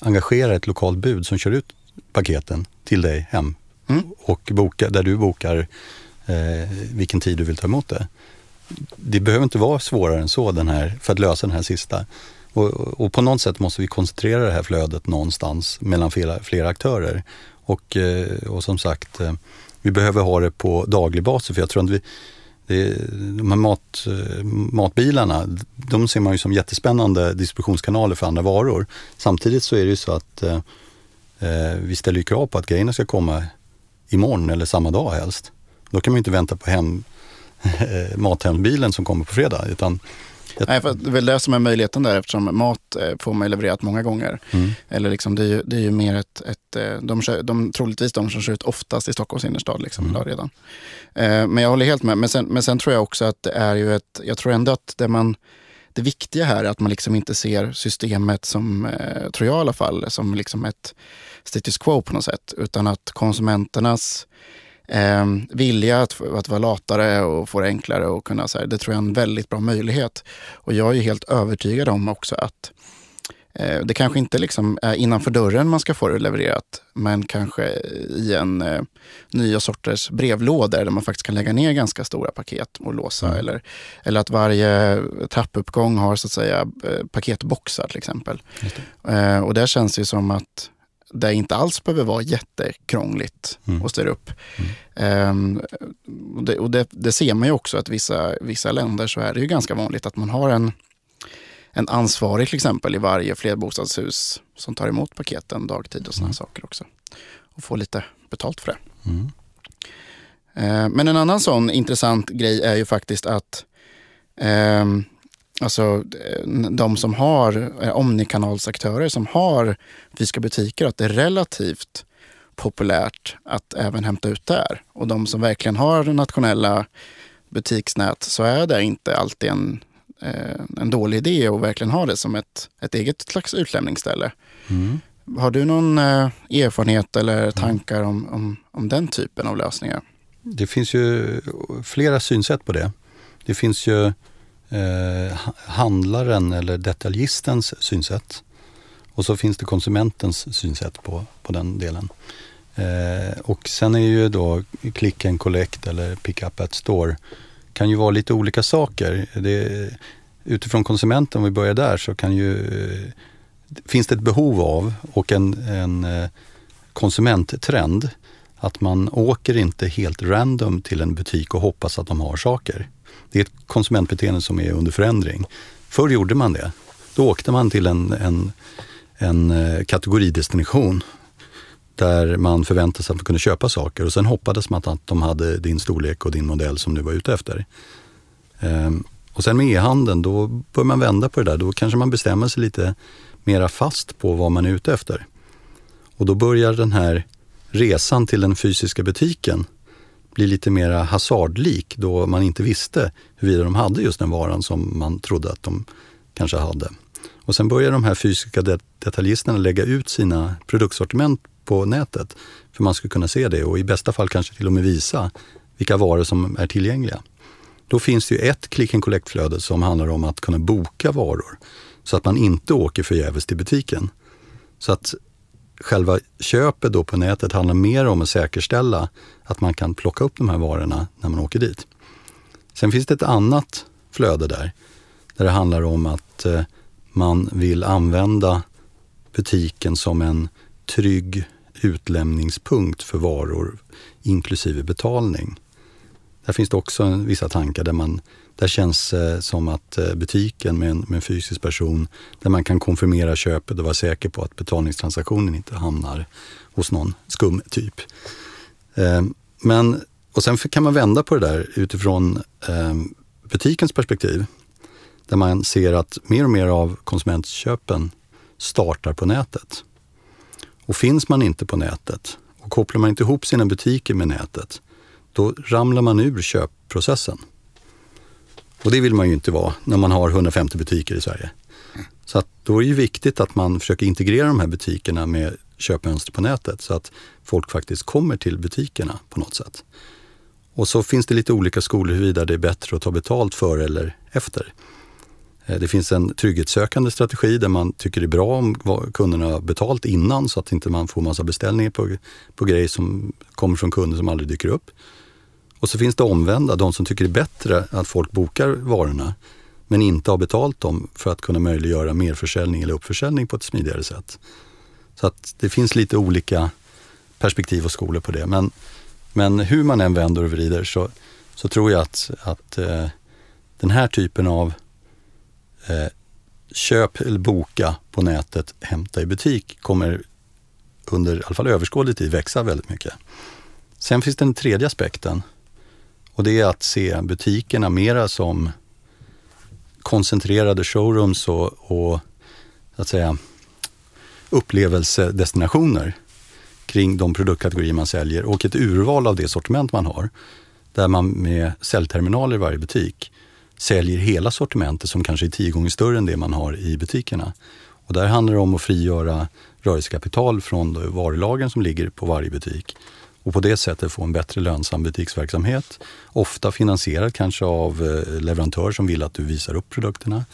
engagerar ett lokalt bud som kör ut paketen till dig hem mm. och boka, där du bokar eh, vilken tid du vill ta emot det. Det behöver inte vara svårare än så den här, för att lösa den här sista. Och, och, på något sätt måste vi koncentrera det här flödet någonstans mellan flera, flera aktörer. Och, eh, och som sagt, eh, vi behöver ha det på daglig basis. För jag tror att vi, det, de här mat, eh, matbilarna, de ser man ju som jättespännande distributionskanaler för andra varor. Samtidigt så är det ju så att eh, vi ställer krav på att grejerna ska komma imorgon eller samma dag helst. Då kan man ju inte vänta på hem, mathemsbilen som kommer på fredag. Utan Nej, för det är väl det som är möjligheten där eftersom mat eh, får man levererat många gånger. Mm. Eller liksom, det, är ju, det är ju mer ett, ett eh, de, kör, de, troligtvis de som kör ut oftast i Stockholms innerstad liksom, mm. redan. Eh, men jag håller helt med. Men sen, men sen tror jag också att det är ju ett, jag tror ändå att det man det viktiga här är att man liksom inte ser systemet som, eh, tror jag i alla fall, som liksom ett status quo på något sätt. Utan att konsumenternas eh, vilja att, att vara latare och få det enklare och kunna, så här, det tror jag är en väldigt bra möjlighet. Och jag är ju helt övertygad om också att eh, det kanske inte liksom är innanför dörren man ska få det levererat, men kanske i en eh, nya sorters brevlådor där man faktiskt kan lägga ner ganska stora paket och låsa. Mm. Eller, eller att varje trappuppgång har så att säga eh, paketboxar till exempel. Eh, och där känns det som att det inte alls behöver vara jättekrångligt mm. att styra upp. Mm. Um, och, det, och det, det, ser man ju också att vissa, vissa länder så är det ju ganska vanligt att man har en, en ansvarig till exempel i varje flerbostadshus som tar emot paketen dagtid och sådana mm. saker också. Och får lite betalt för det. Mm. Uh, men en annan sån intressant grej är ju faktiskt att um, alltså de som har eh, omnikanalsaktörer som har fysiska butiker, att det är relativt populärt att även hämta ut där. Och de som verkligen har nationella butiksnät så är det inte alltid en eh, en dålig idé att verkligen ha det som ett, ett eget slags utlämningsställe. Mm. Har du någon eh, erfarenhet eller tankar om, om, om den typen av lösningar? Det finns ju flera synsätt på det. Det finns ju eh, handlaren eller detaljistens synsätt. Och så finns det konsumentens synsätt på, på den delen. Eh, och sen är ju då click and collect eller pick up at store kan ju vara lite olika saker. Det, utifrån konsumenten, om vi börjar där, så kan ju, eh, finns det ett behov av och en, en eh, konsumenttrend att man åker inte helt random till en butik och hoppas att de har saker. Det är ett konsumentbeteende som är under förändring. Förr gjorde man det. Då åkte man till en, en, en eh, kategoridestination där man förväntade sig att man kunde köpa saker och sen hoppades man att de hade din storlek och din modell som du var ute efter. Ehm, och sen med e-handeln, då bör man vända på det där. Då kanske man bestämmer sig lite mera fast på vad man är ute efter. Och då börjar den här resan till den fysiska butiken blir lite mera hasardlik då man inte visste huruvida de hade just den varan som man trodde att de kanske hade. Och sen börjar de här fysiska detaljisterna lägga ut sina produktsortiment på nätet. För man ska kunna se det och i bästa fall kanske till och med visa vilka varor som är tillgängliga. Då finns det ju ett click and collect-flöde som handlar om att kunna boka varor så att man inte åker förgäves till butiken. Så att själva köpet då på nätet handlar mer om att säkerställa att man kan plocka upp de här varorna när man åker dit. Sen finns det ett annat flöde där, där det handlar om att eh, man vill använda butiken som en trygg utlämningspunkt för varor inklusive betalning. Där finns det också vissa tankar där man där känns eh, som att eh, butiken med en, med en, fysisk person, där man kan konfirmera köpet och vara säker på att betalningstransaktionen inte hamnar hos någon skum typ. Eh, men, och sen kan man vända på det där utifrån eh, butikens perspektiv. Där man ser att mer och mer av konsumentköpen startar på nätet. Och finns man inte på nätet och kopplar man inte ihop sina butiker med nätet, då ramlar man ur köpprocessen. Och det vill man ju inte vara när man har 150 butiker i Sverige. Så att då är det ju viktigt att man försöker integrera de här butikerna med köpmönster på nätet så att folk faktiskt kommer till butikerna på något sätt. Och så finns det lite olika skolor huruvida det är bättre att ta betalt före eller efter. Eh, det finns en trygghetssökande strategi där man tycker det är bra om kunderna har betalt innan så att inte man får massa beställningar på, på grejer som kommer från kunder som aldrig dyker upp. Och så finns det omvända, de som tycker det är bättre att folk bokar varorna men inte har betalt dem för att kunna möjliggöra merförsäljning eller uppförsäljning på ett smidigare sätt. Så att det finns lite olika perspektiv och skolor på det. Men, men hur man än vänder och vrider så, så tror jag att, att eh, den här typen av eh, köp eller boka på nätet, hämta i butik kommer under i alla fall överskådlig tid växa väldigt mycket. Sen finns den tredje aspekten och det är att se butikerna mera som koncentrerade showrooms och, och att säga, upplevelsedestinationer kring de produktkategorier man säljer och ett urval av det sortiment man har. Där man med säljterminaler i varje butik säljer hela sortimentet som kanske är tio gånger större än det man har i butikerna. Och där handlar det om att frigöra rörelsekapital från varulagen som ligger på varje butik och på det sättet få en bättre lönsam butiksverksamhet. Ofta finansierad kanske av eh, leverantör som vill att du visar upp produkterna.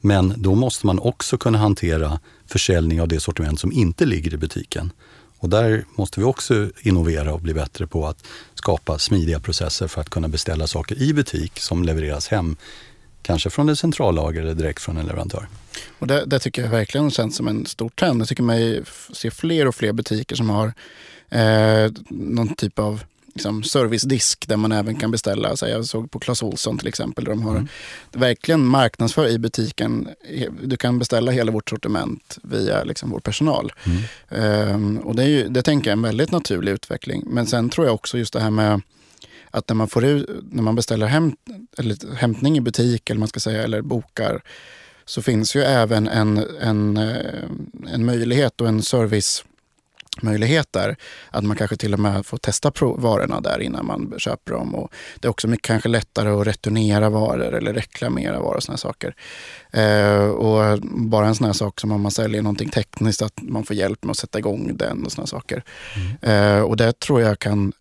Men då måste man också kunna hantera försäljning av det sortiment som inte ligger i butiken. Och där måste vi också innovera och bli bättre på att skapa smidiga processer för att kunna beställa saker i butik som levereras hem. Kanske från ett centrallager eller direkt från en leverantör. Och det, det tycker jag verkligen känns som en stor trend. Jag tycker mig se fler och fler butiker som har eh, någon typ av liksom, servicedisk där man även kan beställa. Så jag såg på Clas Ohlson till exempel. Där de har mm. verkligen marknadsför i butiken. Du kan beställa hela vårt sortiment via liksom, vår personal. Mm. Um, och det, är ju, det tänker jag är en väldigt naturlig utveckling. Men sen tror jag också just det här med att när man, får ut, när man beställer hämt, eller hämtning i butik eller, man ska säga, eller bokar så finns ju även en, en, eh, en möjlighet och en service möjlighet där. Att man kanske till och med får testa varorna där innan man köper dem. Och det är också mycket kanske lättare att returnera varor eller reklamera varor och sådana saker. Eh, och bara en sån här sak som om man säljer någonting tekniskt, att man får hjälp med att sätta igång den och sådana saker. Mm. Eh, och det tror jag kan,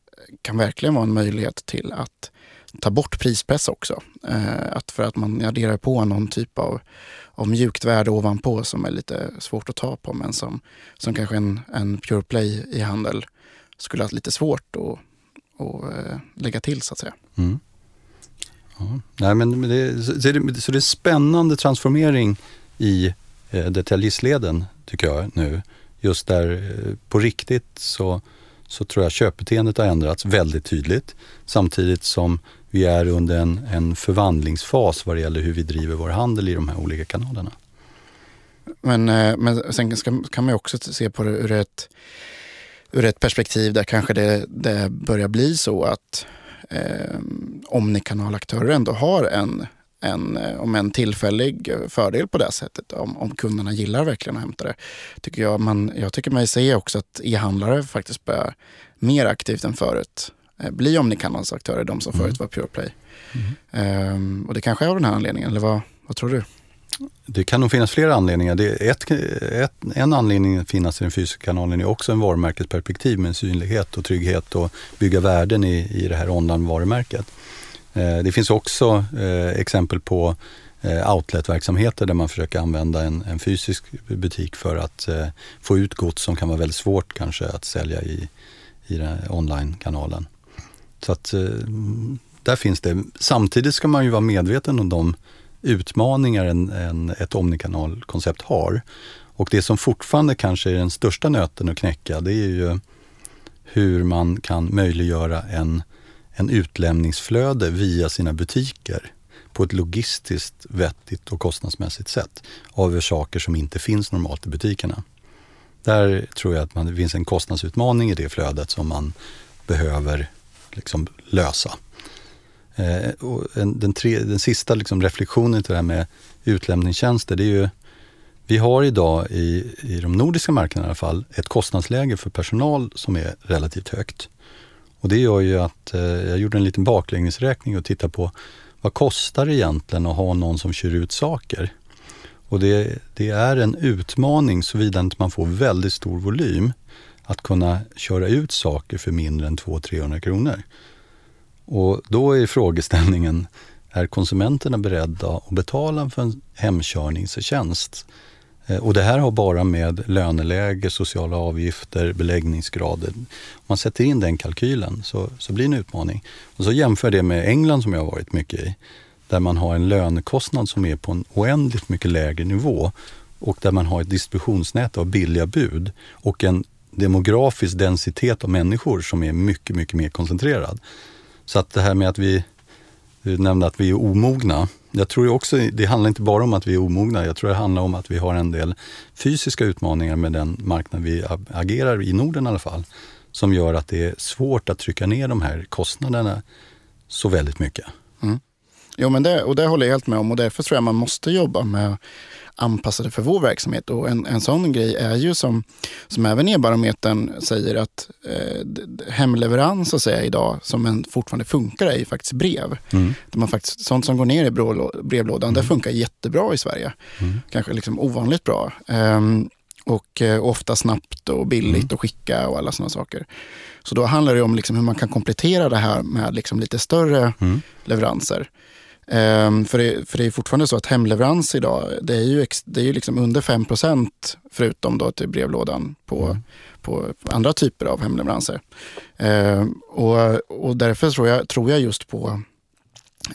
kan verkligen vara en möjlighet till att ta bort prispress också. Eh, att för att man adderar på någon typ av av mjukt värde ovanpå som är lite svårt att ta på men som, som kanske en, en pure play i handel skulle ha lite svårt att, att eh, lägga till så att säga. Mm. Ja. Nej, men det, så, det, så det är spännande transformering i eh, detaljistleden tycker jag nu. Just där eh, på riktigt så, så tror jag köpbeteendet har ändrats väldigt tydligt samtidigt som vi är under en, en förvandlingsfas vad det gäller hur vi driver vår handel i de här olika kanalerna. Men, eh, men sen ska, kan man också se på det ur ett, ur ett perspektiv där kanske det, det börjar bli så att eh, omnikanalaktörer ändå har en, en, eh, om en tillfällig fördel på det sättet. Om, om kunderna gillar verkligen att hämta det. Tycker jag, man, jag tycker mig se också att e-handlare faktiskt börjar mer aktivt än förut Eh, bli omnikanalsaktörer, de som mm. förut var PurePlay. Mm. Um, och det kanske är av den här anledningen, eller vad, vad tror du? Det kan nog finnas flera anledningar. Det ett, ett, en anledning att finnas i den fysiska kanalen är också en varumärkesperspektiv med synlighet och trygghet och bygga värden i, i det här online-varumärket. Eh, det finns också eh, exempel på eh, outletverksamheter där man försöker använda en, en fysisk butik för att eh, få ut gods som kan vara väldigt svårt kanske att sälja i, i den online-kanalen. Så att eh, där finns det. Samtidigt ska man ju vara medveten om de utmaningar en, en, ett omnikanalkoncept har. Och det som fortfarande kanske är den största nöten att knäcka, det är ju hur man kan möjliggöra en, en utlämningsflöde via sina butiker på ett logistiskt vettigt och kostnadsmässigt sätt av saker som inte finns normalt i butikerna. Där tror jag att man, det finns en kostnadsutmaning i det flödet som man behöver liksom lösa. Eh, och en, den, tre, den sista liksom reflektionen till det här med utlämningstjänster, det är ju vi har idag i, i de nordiska marknaderna i alla fall ett kostnadsläge för personal som är relativt högt. Och det gör ju att eh, jag gjorde en liten baklängesräkning och tittade på vad kostar det egentligen att ha någon som kör ut saker? Och det, det är en utmaning såvida inte man får väldigt stor volym att kunna köra ut saker för mindre än 200-300 kronor. Och då är frågeställningen, är konsumenterna beredda att betala för en hemkörningstjänst? Eh, och det här har bara med löneläge, sociala avgifter, beläggningsgrader. Om man sätter in den kalkylen så, så blir det en utmaning. Och så jämför det med England som jag har varit mycket i. Där man har en lönekostnad som är på en oändligt mycket lägre nivå och där man har ett distributionsnät av billiga bud och en demografisk densitet av människor som är mycket, mycket mer koncentrerad. Så att det här med att vi, du nämnde att vi är omogna. Jag tror också, det handlar inte bara om att vi är omogna, jag tror det handlar om att vi har en del fysiska utmaningar med den marknad vi agerar i Norden i alla fall. Som gör att det är svårt att trycka ner de här kostnaderna så väldigt mycket. Mm. Jo, men det, och det håller jag helt med om och därför tror jag man måste jobba med anpassade för vår verksamhet. Och en, en sån grej är ju som, som även E-barometern säger att eh, hemleverans så att säga, idag som en fortfarande funkar är ju faktiskt brev. Mm. man faktiskt, sånt som går ner i brevlådan, mm. det funkar jättebra i Sverige. Mm. Kanske liksom ovanligt bra. Um, och eh, ofta snabbt och billigt mm. att skicka och alla sådana saker. Så då handlar det om liksom hur man kan komplettera det här med liksom lite större mm. leveranser. Um, för, det, för det är fortfarande så att hemleverans idag, det är ju, ex, det är ju liksom under 5% förutom då till brevlådan på, mm. på andra typer av hemleveranser. Um, och, och därför tror jag, tror jag just på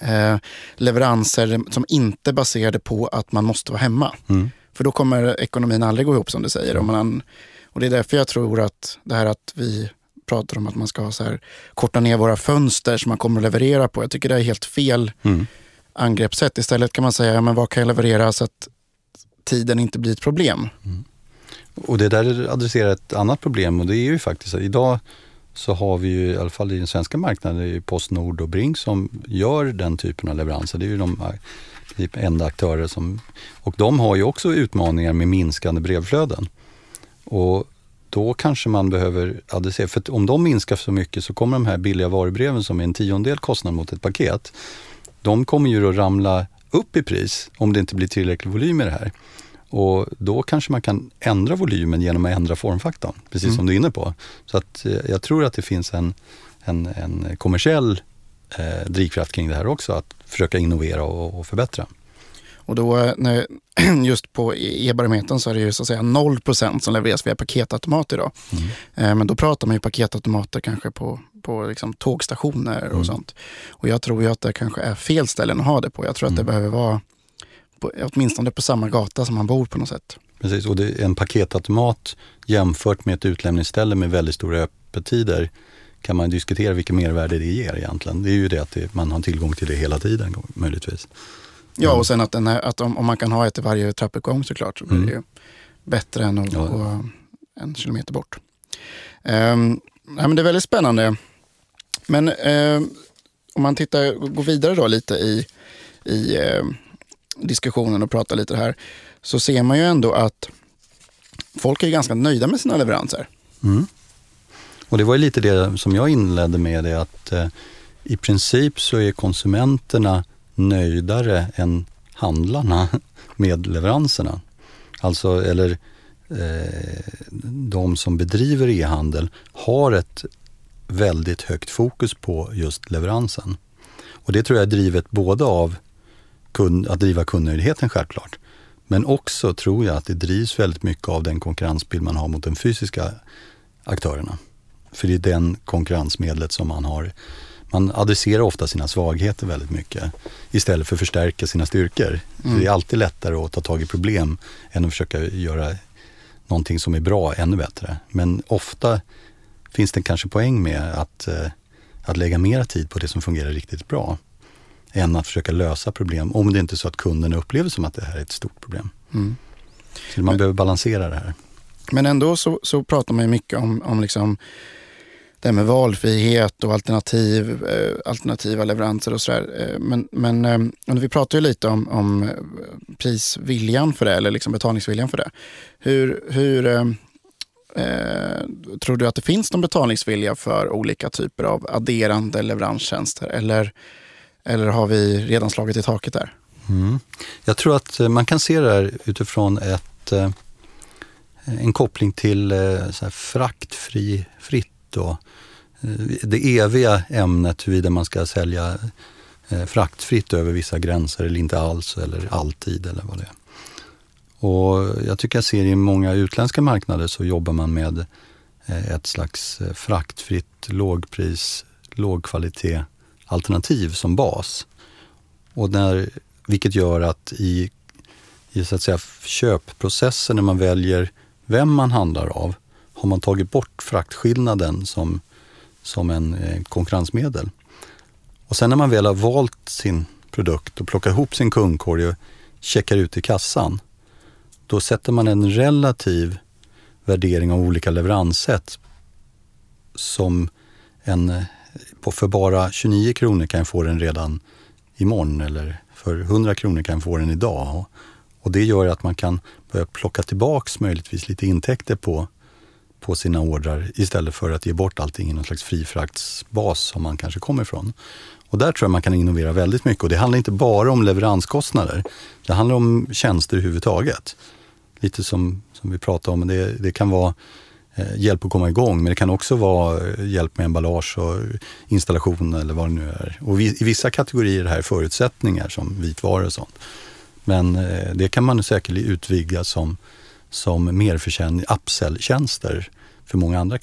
uh, leveranser som inte är baserade på att man måste vara hemma. Mm. För då kommer ekonomin aldrig gå ihop som du säger. Och, man, och det är därför jag tror att det här att vi pratar om att man ska så här, korta ner våra fönster som man kommer att leverera på. Jag tycker det är helt fel mm angreppssätt. Istället kan man säga, men vad kan jag leverera så att tiden inte blir ett problem? Mm. Och det där adresserar ett annat problem och det är ju faktiskt att idag så har vi ju, i alla fall i den svenska marknaden, det är Postnord och Brink som gör den typen av leveranser. Det är ju de typ enda aktörer som... Och de har ju också utmaningar med minskande brevflöden. Och då kanske man behöver adressera, för om de minskar så mycket så kommer de här billiga varubreven som är en tiondel kostnad mot ett paket, de kommer ju att ramla upp i pris om det inte blir tillräcklig volym i det här. Och då kanske man kan ändra volymen genom att ändra formfaktorn, precis mm. som du är inne på. Så att eh, jag tror att det finns en, en, en kommersiell eh, drivkraft kring det här också, att försöka innovera och, och förbättra. Och då, eh, när, just på e-barometern så är det ju så att säga 0% som levereras via paketautomat idag. Mm. Eh, men då pratar man ju paketautomater kanske på, på liksom tågstationer och mm. sånt. Och jag tror ju att det kanske är fel ställen att ha det på. Jag tror att det mm. behöver vara på, åtminstone på samma gata som man bor på något sätt. Precis, och det är en paketautomat jämfört med ett utlämningsställe med väldigt stora öppettider kan man diskutera vilket mervärde det ger egentligen. Det är ju det att det, man har tillgång till det hela tiden möjligtvis. Ja, och sen att, den här, att om, om, man kan ha ett i varje trappuppgång såklart så blir mm. det ju bättre än att ja. gå en kilometer bort. Um, ja, men det är väldigt spännande. Men um, om man tittar, går vidare då lite i, i um, diskussionen och pratar lite här, så ser man ju ändå att folk är ganska nöjda med sina leveranser. Mm. Och det var ju lite det som jag inledde med, det att eh, i princip så är konsumenterna nöjdare än handlarna med leveranserna. Alltså, eller eh, de som bedriver e-handel har ett väldigt högt fokus på just leveransen. Och det tror jag är drivet både av kund, att driva kundnöjdheten självklart, men också tror jag att det drivs väldigt mycket av den konkurrensbild man har mot de fysiska aktörerna. För det är den konkurrensmedlet som man har man adresserar ofta sina svagheter väldigt mycket istället för att förstärka sina styrkor. Mm. det är alltid lättare att ta tag i problem än att försöka göra någonting som är bra ännu bättre. Men ofta finns det kanske poäng med att, eh, att lägga mer tid på det som fungerar riktigt bra än att försöka lösa problem om det inte är så att kunden upplever som att det här är ett stort problem. Mm. Så man Men, behöver balansera det här. Men ändå så, så pratar man mycket om, om liksom det här med valfrihet och alternativ, eh, alternativa leveranser och sådär. Eh, men, men eh, vi pratar ju lite om, om eh, prisviljan för det, eller liksom betalningsviljan för det. Hur, hur eh, eh, tror du att det finns någon betalningsvilja för olika typer av adderande leveranstjänster? Eller, eller har vi redan slagit i taket där? Mm. Jag tror att eh, man kan se det här utifrån ett, en koppling till så här fraktfri, fritt då, eh, Eh, det eviga ämnet huruvida man ska sälja eh, fraktfritt över vissa gränser eller inte alls eller alltid eller vad det är. Och jag tycker jag ser i många utländska marknader så jobbar man med eh, ett slags fraktfritt lågpris, lågkvalitet alternativ som bas. Och när, vilket gör att i, i så att säga, köpprocessen när man väljer vem man handlar av har man tagit bort fraktskillnaden som, som en eh, konkurrensmedel. Och sen när man väl har valt sin produkt och plockar ihop sin kundkorg och checkar ut i kassan, då sätter man en relativ värdering av olika leveranssätt som en, eh, för bara 29 kronor kan jag få den redan imorgon eller för 100 kronor kan jag få den idag. Och det gör att man kan börja plocka tillbaks möjligtvis lite intäkter på på sina ordrar istället för att ge bort allting i någon slags frifraktsbas som man kanske kommer ifrån. Och där tror jag man kan innovera väldigt mycket och det handlar inte bara om leveranskostnader. Det handlar om tjänster överhuvudtaget. Lite som, som vi pratade om, det, det kan vara eh, hjälp att komma igång, men det kan också vara eh, hjälp med emballage och installation eller vad det nu är. Och i vissa kategorier är det här förutsättningar som vitvaror och sånt. Men eh, det kan man säkert utvidga som som merförsäljning, upsell-tjänster för många andra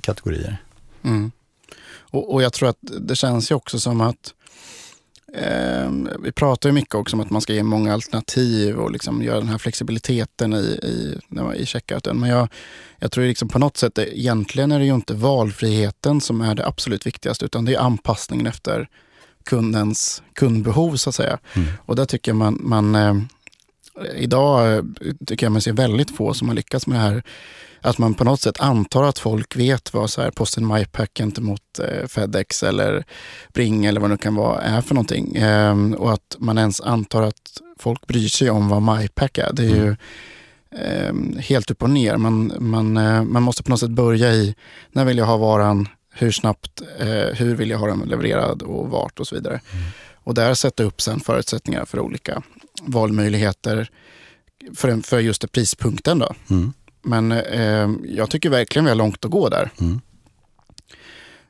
kategorier. Mm. Och, och, jag tror att det känns ju också som att eh, vi pratar ju mycket också om att man ska ge många alternativ och liksom göra den här flexibiliteten i, i, i checkouten. Men jag, jag tror liksom på något sätt, egentligen är det ju inte valfriheten som är det absolut viktigaste, utan det är anpassningen efter kundens kundbehov så att säga. Mm. Och där tycker jag man, man eh, idag eh, tycker jag man ser väldigt få som har lyckats med det här. Att man på något sätt antar att folk vet vad så här posten MyPack gentemot eh, Fedex eller Bring eller vad det kan vara är för någonting. Ehm, och att man ens antar att folk bryr sig om vad MyPack är. Det är mm. ju eh, helt upp och ner. Man, man, eh, man måste på något sätt börja i när vill jag ha varan, hur snabbt, hur vill jag ha den levererad och vart och så vidare. Mm. Och där sätta upp sen förutsättningar för olika valmöjligheter för, för just prispunkten. Då. Mm. Men eh, jag tycker verkligen vi har långt att gå där. Mm.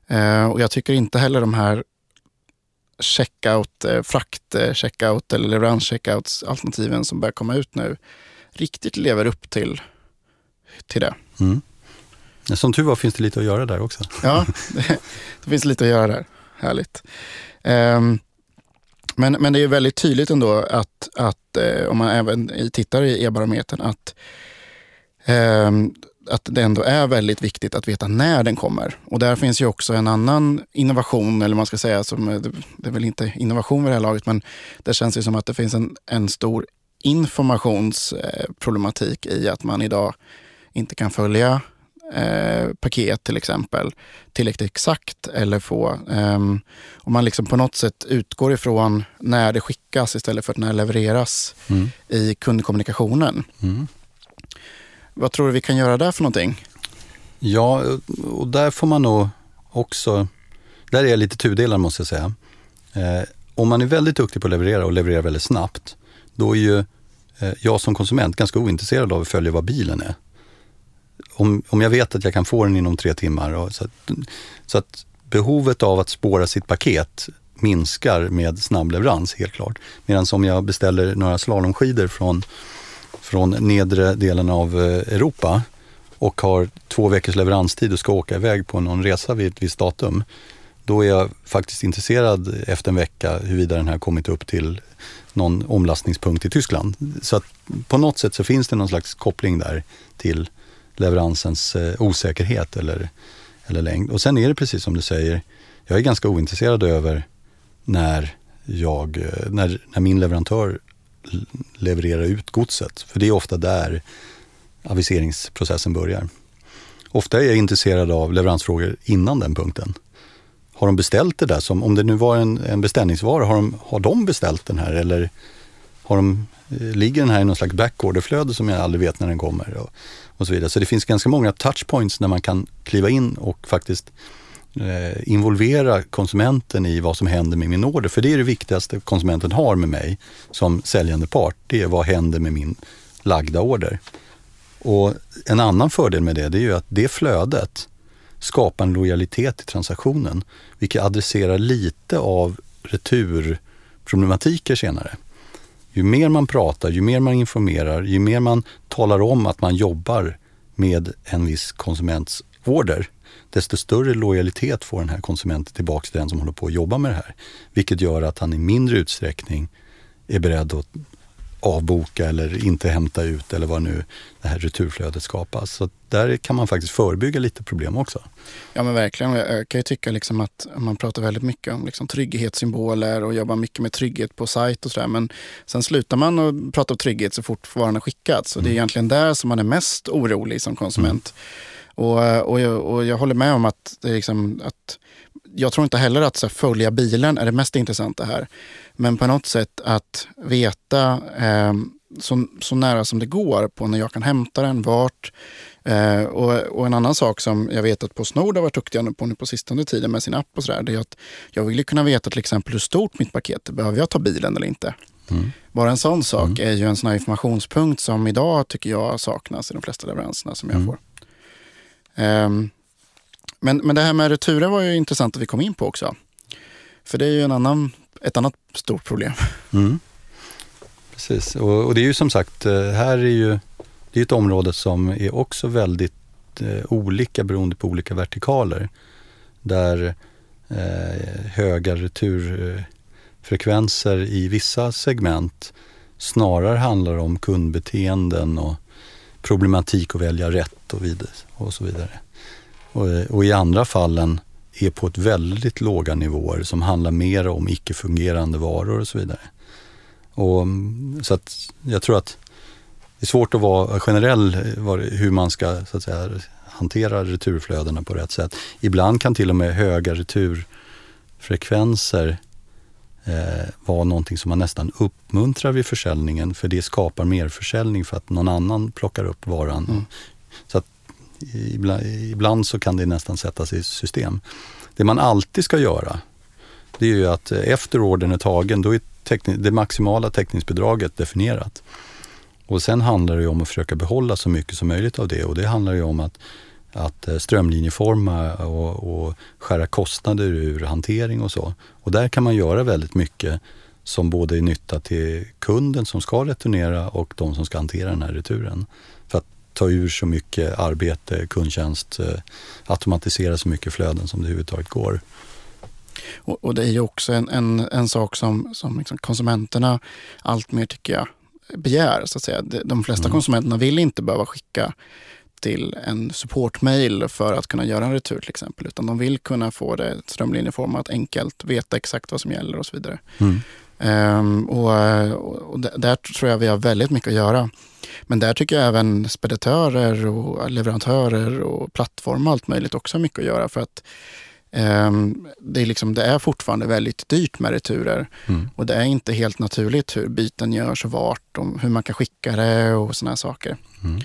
Eh, och jag tycker inte heller de här checkout, eh, frakt eh, eller leverans checkouts alternativen som börjar komma ut nu riktigt lever upp till, till det. Mm. Som tur var finns det lite att göra där också. Ja, det, det finns lite att göra där. Härligt. Um, men, men det är väldigt tydligt ändå att, att eh, om man även tittar i e-barometern att, eh, att det ändå är väldigt viktigt att veta när den kommer. Och där finns ju också en annan innovation, eller man ska säga, som, eh, det är väl inte innovation vid det här laget, men det känns ju som att det finns en, en stor informationsproblematik eh, i att man idag inte kan följa eh, paket till exempel tillräckligt exakt eller få, eh, om man liksom på något sätt utgår ifrån när det skickas istället för när det levereras mm. i kundkommunikationen. Mm. Vad tror du vi kan göra där för någonting? Ja, och där får man nog också, där är jag lite tudelad måste jag säga. Eh, om man är väldigt duktig på att leverera och levererar väldigt snabbt, då är ju eh, jag som konsument ganska ointresserad av att följa vad bilen är om, om jag vet att jag kan få den inom tre timmar. Och så, att, så att behovet av att spåra sitt paket minskar med snabbleverans helt klart. Medan om jag beställer några slalomskidor från, från nedre delen av eh, Europa och har två veckors leveranstid och ska åka iväg på någon resa vid ett visst datum. Då är jag faktiskt intresserad efter en vecka huruvida den här kommit upp till någon omlastningspunkt i Tyskland. Så att på något sätt så finns det någon slags koppling där till leveransens eh, osäkerhet eller, eller längd. Och sen är det precis som du säger, jag är ganska ointresserad över när, jag, eh, när, när min leverantör levererar ut godset. För det är ofta där aviseringsprocessen börjar. Ofta är jag intresserad av leveransfrågor innan den punkten. Har de beställt det där? Som, om det nu var en, en beställningsvara, har de, har de beställt den här eller har de, eh, ligger den här i någon slags backorderflöde som jag aldrig vet när den kommer? Och, och så vidare. Så det finns ganska många touchpoints när man kan kliva in och faktiskt eh, involvera konsumenten i vad som händer med min order. För det är det viktigaste konsumenten har med mig som säljande part. Det är vad händer med min lagda order. Och en annan fördel med det, det är ju att det flödet skapar en lojalitet i transaktionen, vilket adresserar lite av returproblematiker senare. Ju mer man pratar, ju mer man informerar, ju mer man talar om att man jobbar med en viss konsuments order, desto större lojalitet får den här konsumenten tillbaka till den som håller på att jobba med det här. Vilket gör att han i mindre utsträckning är beredd att avboka eller inte hämta ut eller vad nu det här returflödet skapas. Så där kan man faktiskt förebygga lite problem också. Ja men verkligen. Jag kan ju tycka liksom att man pratar väldigt mycket om liksom trygghetssymboler och jobbar mycket med trygghet på sajt och sådär. Men sen slutar man att prata om trygghet så fort varan har skickats. Så mm. det är mm. egentligen där som man är mest orolig som konsument. Mm. Och, och, jag, och jag håller med om att, det är liksom, att jag tror inte heller att så här, följa bilen är det mest intressanta här. Men på något sätt att veta eh, så, så nära som det går på när jag kan hämta den, vart. Eh, och, och, en annan sak som jag vet att Postnord har varit duktiga på nu på sistone tiden med sin app och sådär, det är att jag vill kunna veta till exempel hur stort mitt paket är. Behöver jag ta bilen eller inte? Mm. Bara en sån sak mm. är ju en sån här informationspunkt som idag tycker jag saknas i de flesta leveranserna som jag mm. får. Um, men, men det här med returer var ju intressant att vi kom in på också. För det är ju en annan, ett annat stort problem. Mm. Precis, och, och, det är ju som sagt, eh, här är ju det är ett område som är också väldigt eh, olika beroende på olika vertikaler. Där eh, höga returfrekvenser i vissa segment snarare handlar om kundbeteenden och problematik att välja rätt och, vid, och så vidare. Och, och i andra fallen är på ett väldigt låga nivåer som handlar mer om icke-fungerande varor och så vidare. Och, så att jag tror att det är svårt att vara generell hur man ska så att säga, hantera returflödena på rätt sätt. Ibland kan till och med höga returfrekvenser eh, vara någonting som man nästan uppmuntrar vid försäljningen för det skapar mer försäljning för att någon annan plockar upp varan. Mm. Så att ibland, ibland så kan det nästan sättas i system. Det man alltid ska göra, det är ju att efter ordern är tagen, då är det maximala täckningsbidraget definierat. Och sen handlar det om att försöka behålla så mycket som möjligt av det och det handlar ju om att, att eh, strömlinjeforma och, och skära kostnader ur hantering och så. Och där kan man göra väldigt mycket som både är nytta till kunden som ska returnera och de som ska hantera den här returen. Ta ur så mycket arbete, kundtjänst, eh, automatisera så mycket flöden som det överhuvudtaget går. Och, och det är ju också en, en, en sak som, som liksom konsumenterna allt mer tycker jag begär. Så att säga. De flesta mm. konsumenterna vill inte behöva skicka till en supportmail för att kunna göra en retur till exempel. Utan de vill kunna få det strömlinjeformat, enkelt, veta exakt vad som gäller och så vidare. Mm. Um, och, och, där tror jag vi har väldigt mycket att göra. Men där tycker jag även speditörer och leverantörer och plattformar och allt möjligt också har mycket att göra. För att um, det, är liksom, det är fortfarande väldigt dyrt med returer. Mm. Och det är inte helt naturligt hur byten görs och vart, och hur man kan skicka det och sådana saker. Mm.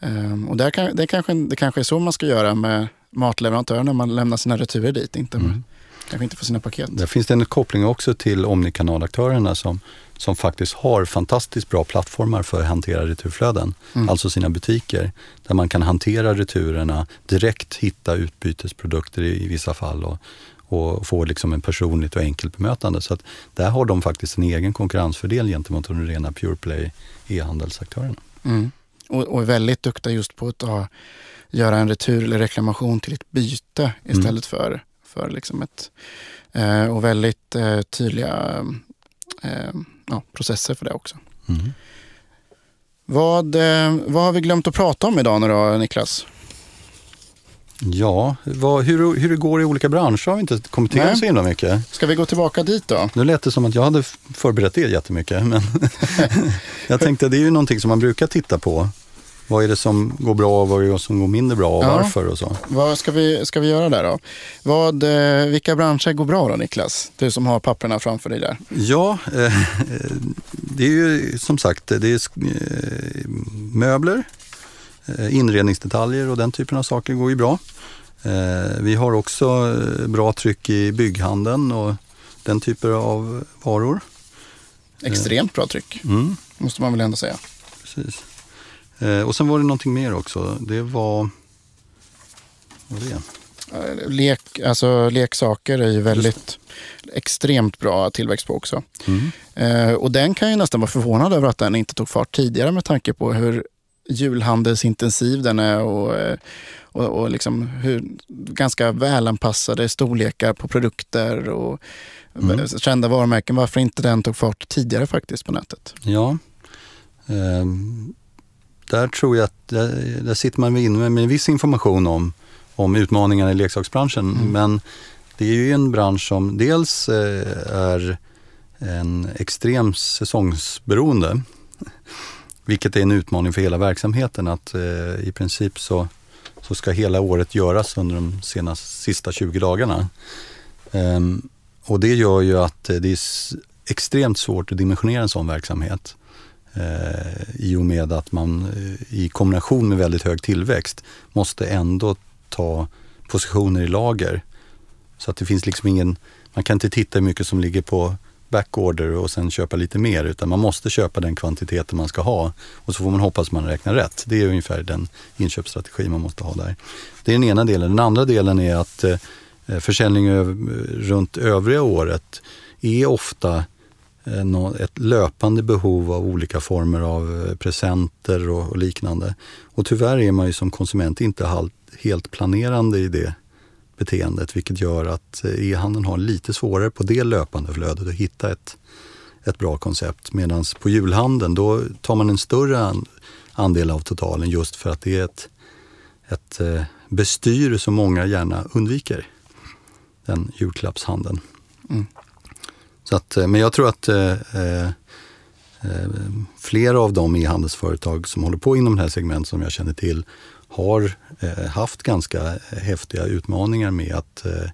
Um, och där kan, det, kanske, det kanske är så man ska göra med matleverantörer när man lämnar sina returer dit. Inte med, mm. Kanske inte får sina paket. Där finns det en koppling också till omnikanalaktörerna som, som faktiskt har fantastiskt bra plattformar för att hantera returflöden. Mm. Alltså sina butiker där man kan hantera returerna, direkt hitta utbytesprodukter i, i vissa fall och, och få liksom en personligt och enkelt bemötande. Så att där har de faktiskt en egen konkurrensfördel gentemot de rena pure play e-handelsaktörerna. Mm. Och, och är väldigt duktiga just på att ha, göra en retur eller reklamation till ett byte istället mm. för för liksom ett, eh, och väldigt eh, tydliga ja, processer för det också. Mm. Vad, vad har vi glömt att prata om idag nu då, Niklas? Ja, vad, hur, hur det går i olika branscher har vi inte kommenterat så himla mycket. Ska vi gå tillbaka dit då? Nu lät det som att jag hade förberett det jättemycket. Men jag tänkte det är ju någonting som man brukar titta på. Vad är det som går bra och vad är det som går mindre bra och ja. varför och så? Vad ska vi, ska vi göra där då? Vad, eh, vilka branscher går bra då Niklas? Du som har papperna framför dig där. Ja, eh, det är ju som sagt det är eh, möbler, eh, inredningsdetaljer och den typen av saker går ju bra. Eh, vi har också eh, bra tryck i bygghandeln och den typen av varor. Extremt bra tryck, mm. måste man väl ändå säga. Precis. Eh, och sen var det någonting mer också. Det var... Vad var det? Eh, lek, alltså, leksaker är ju väldigt extremt bra tillväxt på också. Mm. Eh, och den kan ju nästan vara förvånad över att den inte tog fart tidigare med tanke på hur julhandelsintensiv den är och, eh, och, och liksom hur ganska välanpassade storlekar på produkter och mm. kända varumärken. Varför inte den tog fart tidigare faktiskt på nätet? Ja, ehm, där tror jag att där, där sitter man inne med en viss information om, om utmaningarna i leksaksbranschen. Mm. Men det är ju en bransch som dels eh, är en extrem säsongsberoende. Vilket är en utmaning för hela verksamheten att eh, i princip så, så ska hela året göras under de senaste, sista 20 dagarna. Um, och det gör ju att det är extremt svårt att dimensionera en sån verksamhet. Eh, I och med att man eh, i kombination med väldigt hög tillväxt måste ändå ta positioner i lager. Så att det finns liksom ingen, man kan inte titta hur mycket som ligger på backorder och sen köpa lite mer utan man måste köpa den kvantiteten man ska ha och så får man hoppas man räknar rätt. Det är ungefär den inköpsstrategi man måste ha där. Det är den ena delen. Den andra delen är att eh, försäljning runt övriga året är ofta Eh, Eh, ett löpande behov av olika former av eh, presenter och, liknande. Och tyvärr är man ju som konsument inte helt planerande i det beteendet vilket gör att eh, e-handeln har lite svårare på det löpande flödet att hitta ett, ett bra koncept. Medan på julhandeln då tar man en större andel av totalen just för att det är ett, ett bestyr som många gärna undviker. Den julklappshandeln. Mm. Så att, eh, men jag tror att eh, eh, eh, flera av de e-handelsföretag som håller på inom det här segmentet som jag känner till har eh, haft ganska häftiga utmaningar med att eh,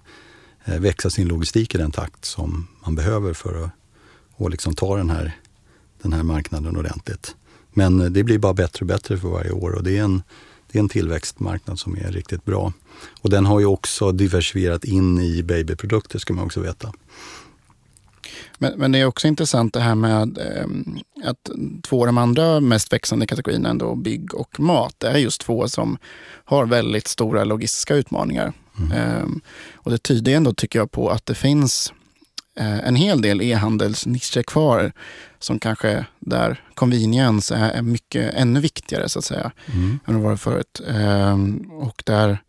eh växa sin logistik i den takt som man behöver för att och liksom ta den här, den här marknaden ordentligt. Men det blir bara bättre och bättre för varje år och det är en, det är en tillväxtmarknad som är riktigt bra. Och den har ju också diversifierat in i babyprodukter ska man också veta. Men, men det är också intressant det här med eh, att två av de andra mest växande kategorierna, ändå bygg och mat, det är just två som har väldigt stora logistiska utmaningar. Mm. Eh, och det tyder ändå, tycker jag, på att det finns eh, en hel del e-handelsnischer kvar som kanske där convenience är, är mycket ännu viktigare så att säga mm. än det var förut. Ehm, och där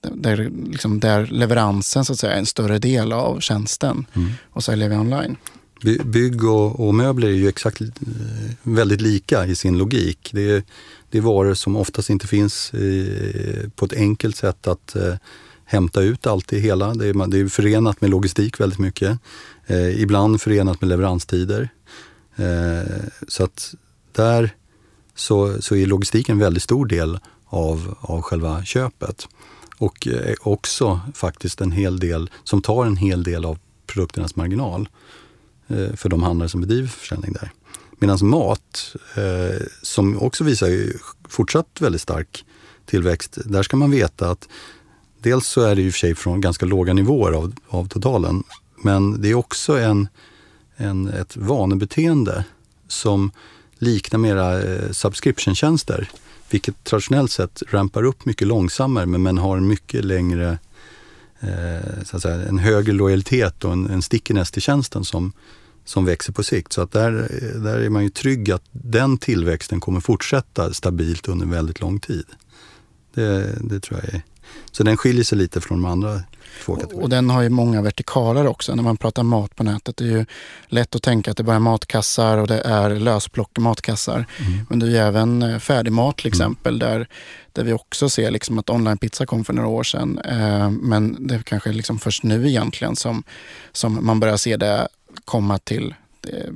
där, liksom, där leveransen så att säga, är en större del av tjänsten mm. och säljer vi online. Bygg och, och, möbler är ju exakt eh, väldigt lika i sin logik. Det är, det är varor som oftast inte finns i, på ett enkelt sätt att eh, hämta ut allt i hela. Det är, det är förenat med logistik väldigt mycket. Eh, ibland förenat med leveranstider. Eh, så att där så, så är logistiken en väldigt stor del av, av själva köpet. Och eh, också faktiskt en hel del, som tar en hel del av produkternas marginal eh, för de handlare som bedriver försäljning där. Medan mat, eh, som också visar fortsatt väldigt stark tillväxt, där ska man veta att dels så är det i och för sig från ganska låga nivåer av, av totalen, men det är också en, en, ett vanebeteende som liknar mera subscription-tjänster vilket traditionellt sett rampar upp mycket långsammare men, men har en mycket längre, eh, så att säga, en högre lojalitet och en, en stickiness till tjänsten som, som växer på sikt. Så att där, där är man ju trygg att den tillväxten kommer fortsätta stabilt under väldigt lång tid. Det, det tror jag är. Så den skiljer sig lite från de andra två kategorierna. Och den har ju många vertikaler också. När man pratar mat på nätet, det är ju lätt att tänka att det bara är matkassar och det är lösplock matkassar. Mm. Men det är ju även eh, färdigmat till mm. exempel, mm. där, där vi också ser liksom att online-pizza kom för några år sedan. Eh, men det är kanske liksom först nu egentligen som, som man börjar se det komma till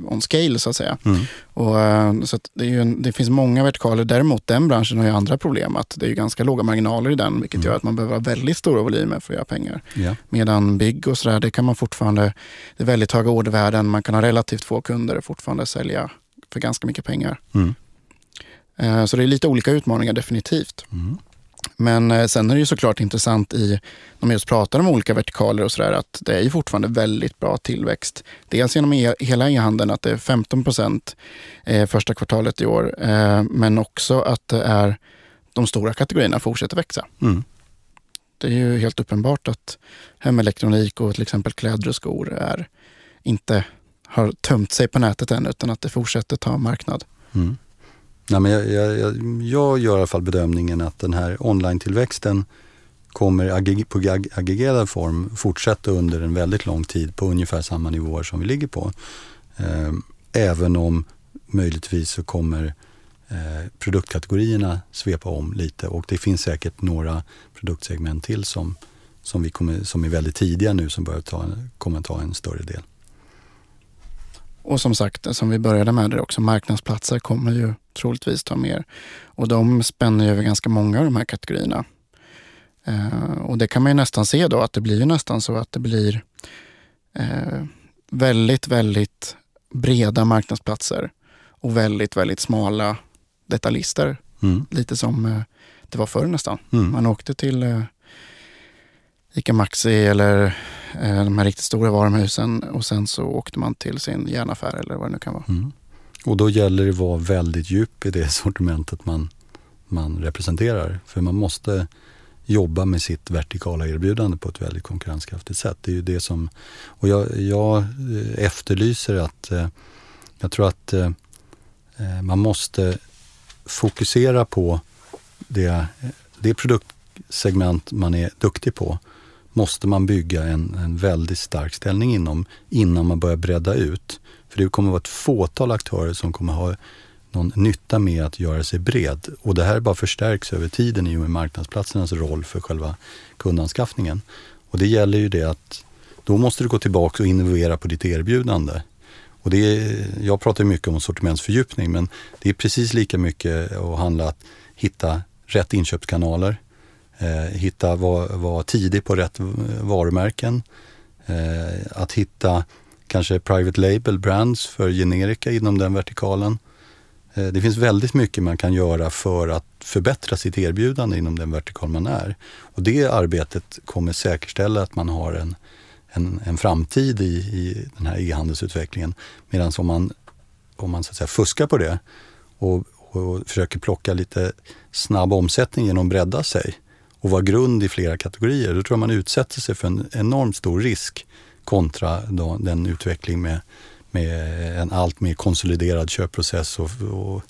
on scale så att säga. Mm. Och, eh, så det, en, det, finns många vertikaler. Däremot den branschen har ju andra problem. Att det är ganska låga marginaler i den vilket mm. gör att man behöver ha väldigt stora volymer för att göra pengar. Yeah. Medan bygg och sådär, det kan man fortfarande, det är väldigt höga ordervärden. Man kan ha relativt få kunder och fortfarande sälja för ganska mycket pengar. Mm. Eh, så det är lite olika utmaningar definitivt. Mm. Men eh, sen är det ju såklart intressant i, när man just pratar om olika vertikaler och sådär, att det är ju fortfarande väldigt bra tillväxt. Dels genom e hela e-handeln, att det är 15 procent eh, första kvartalet i år, eh, men också att det är de stora kategorierna fortsätter växa. Mm. Det är ju helt uppenbart att hemelektronik och till exempel kläder och skor är, inte har tömt sig på nätet än, utan att det fortsätter ta marknad. Mm. Nej, men jag, jag, jag, jag gör i alla fall bedömningen att den här online-tillväxten kommer på aggregerad form fortsätta under en väldigt lång tid på ungefär samma nivåer som vi ligger på. Eh, även om möjligtvis så kommer eh, produktkategorierna svepa om lite och det finns säkert några produktsegment till som, som, vi kommer, som är väldigt tidiga nu som börjar ta, kommer ta en större del. Och som sagt, som vi började med det också, marknadsplatser kommer ju troligtvis ta mer. Och de spänner över ganska många av de här kategorierna. Eh, och det kan man ju nästan se då att det blir ju nästan så att det blir eh, väldigt, väldigt breda marknadsplatser och väldigt, väldigt smala detaljister. Mm. Lite som eh, det var förr nästan. Mm. Man åkte till eh, ICA Maxi eller Eh, de här riktigt stora varuhusen och sen så åkte man till sin järnaffär eller vad det nu kan vara. Mm. Och då gäller det att vara väldigt djup i det sortimentet man, man representerar. För man måste jobba med sitt vertikala erbjudande på ett väldigt konkurrenskraftigt sätt. Det är ju det som, och jag, jag eh, efterlyser att, eh, jag tror att man måste fokusera på det, det produktsegment man är duktig på måste man bygga en, en väldigt stark ställning inom innan man börjar bredda ut. För det kommer att vara ett fåtal aktörer som kommer ha någon nytta med att göra sig bred. Och det här bara förstärks över tiden i och med marknadsplatsernas roll för själva kundanskaffningen. Och det gäller ju det att då måste du gå tillbaka och innovera på ditt erbjudande. Och det är, jag pratar mycket om sortimentsfördjupning men det är precis lika mycket att handla att hitta rätt inköpskanaler, Eh, hitta, vara var tidig på rätt varumärken, Eh, att hitta kanske private label brands för generika inom den vertikalen. Eh, det finns väldigt mycket man kan göra för att förbättra sitt erbjudande inom den vertikal man är. Och det arbetet kommer säkerställa att man har en, en, en framtid i, i den här e-handelsutvecklingen. Medan om man, om man så att säga, fuskar på det och, och försöker plocka lite snabb omsättning genom att bredda sig och vara grund i flera kategorier, då tror jag man utsätter sig för en enormt stor risk kontra då, den utveckling med, med en allt mer konsoliderad köpprocess och, och,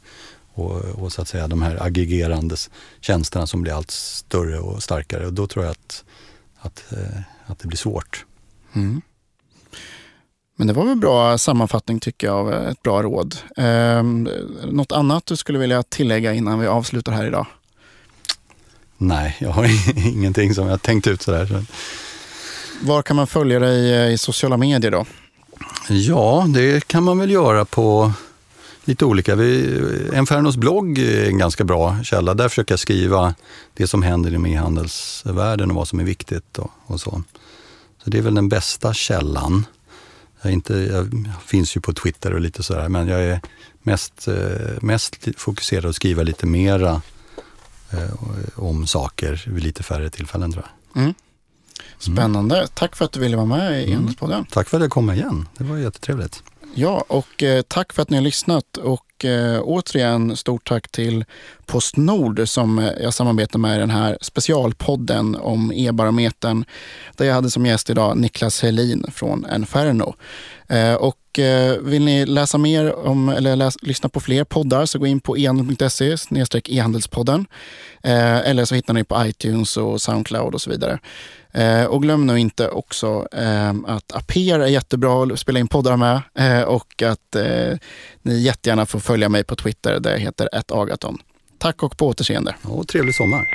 och, och, så att säga de här aggregerande tjänsterna som blir allt större och starkare. Och då tror jag att, att, eh, att det blir svårt. Mm. Men det var väl en bra sammanfattning tycker jag av ett bra råd. Eh, något annat du skulle vilja tillägga innan vi avslutar här idag? Nej, jag har ingenting som jag tänkt ut sådär. Var kan man följa dig eh, i sociala medier då? Ja, det kan man väl göra på lite olika. Vi, Enfernos blogg är en ganska bra källa. Där försöker jag skriva det som händer inom e-handelsvärlden och vad som är viktigt och, och, så. Så det är väl den bästa källan. Jag, inte, jag finns ju på Twitter och lite sådär, men jag är mest, eh, mest fokuserad på att skriva lite mera om saker vid lite färre tillfällen tror jag. Mm. Spännande. Tack för att du ville vara med i mm. podden. Tack för att jag kom igen. Det var jättetrevligt. Ja, och eh, tack för att ni har lyssnat. Och eh, återigen stort tack till Postnord som jag samarbetar med i den här specialpodden om e-barometern. Där jag hade som gäst idag Niklas Helin från Enferno. Eh, och eh, vill ni läsa mer om, eller läs, lyssna på fler poddar så gå in på ehandel.se e-handelspodden. Eh, eller så hittar ni på iTunes och Soundcloud och så vidare. Eh, och glöm nu inte också eh, att Aper är jättebra att spela in poddar med eh, och att eh, ni jättegärna får följa följa mig på Twitter där jag heter agaton. Tack och på återseende. Och trevlig sommar.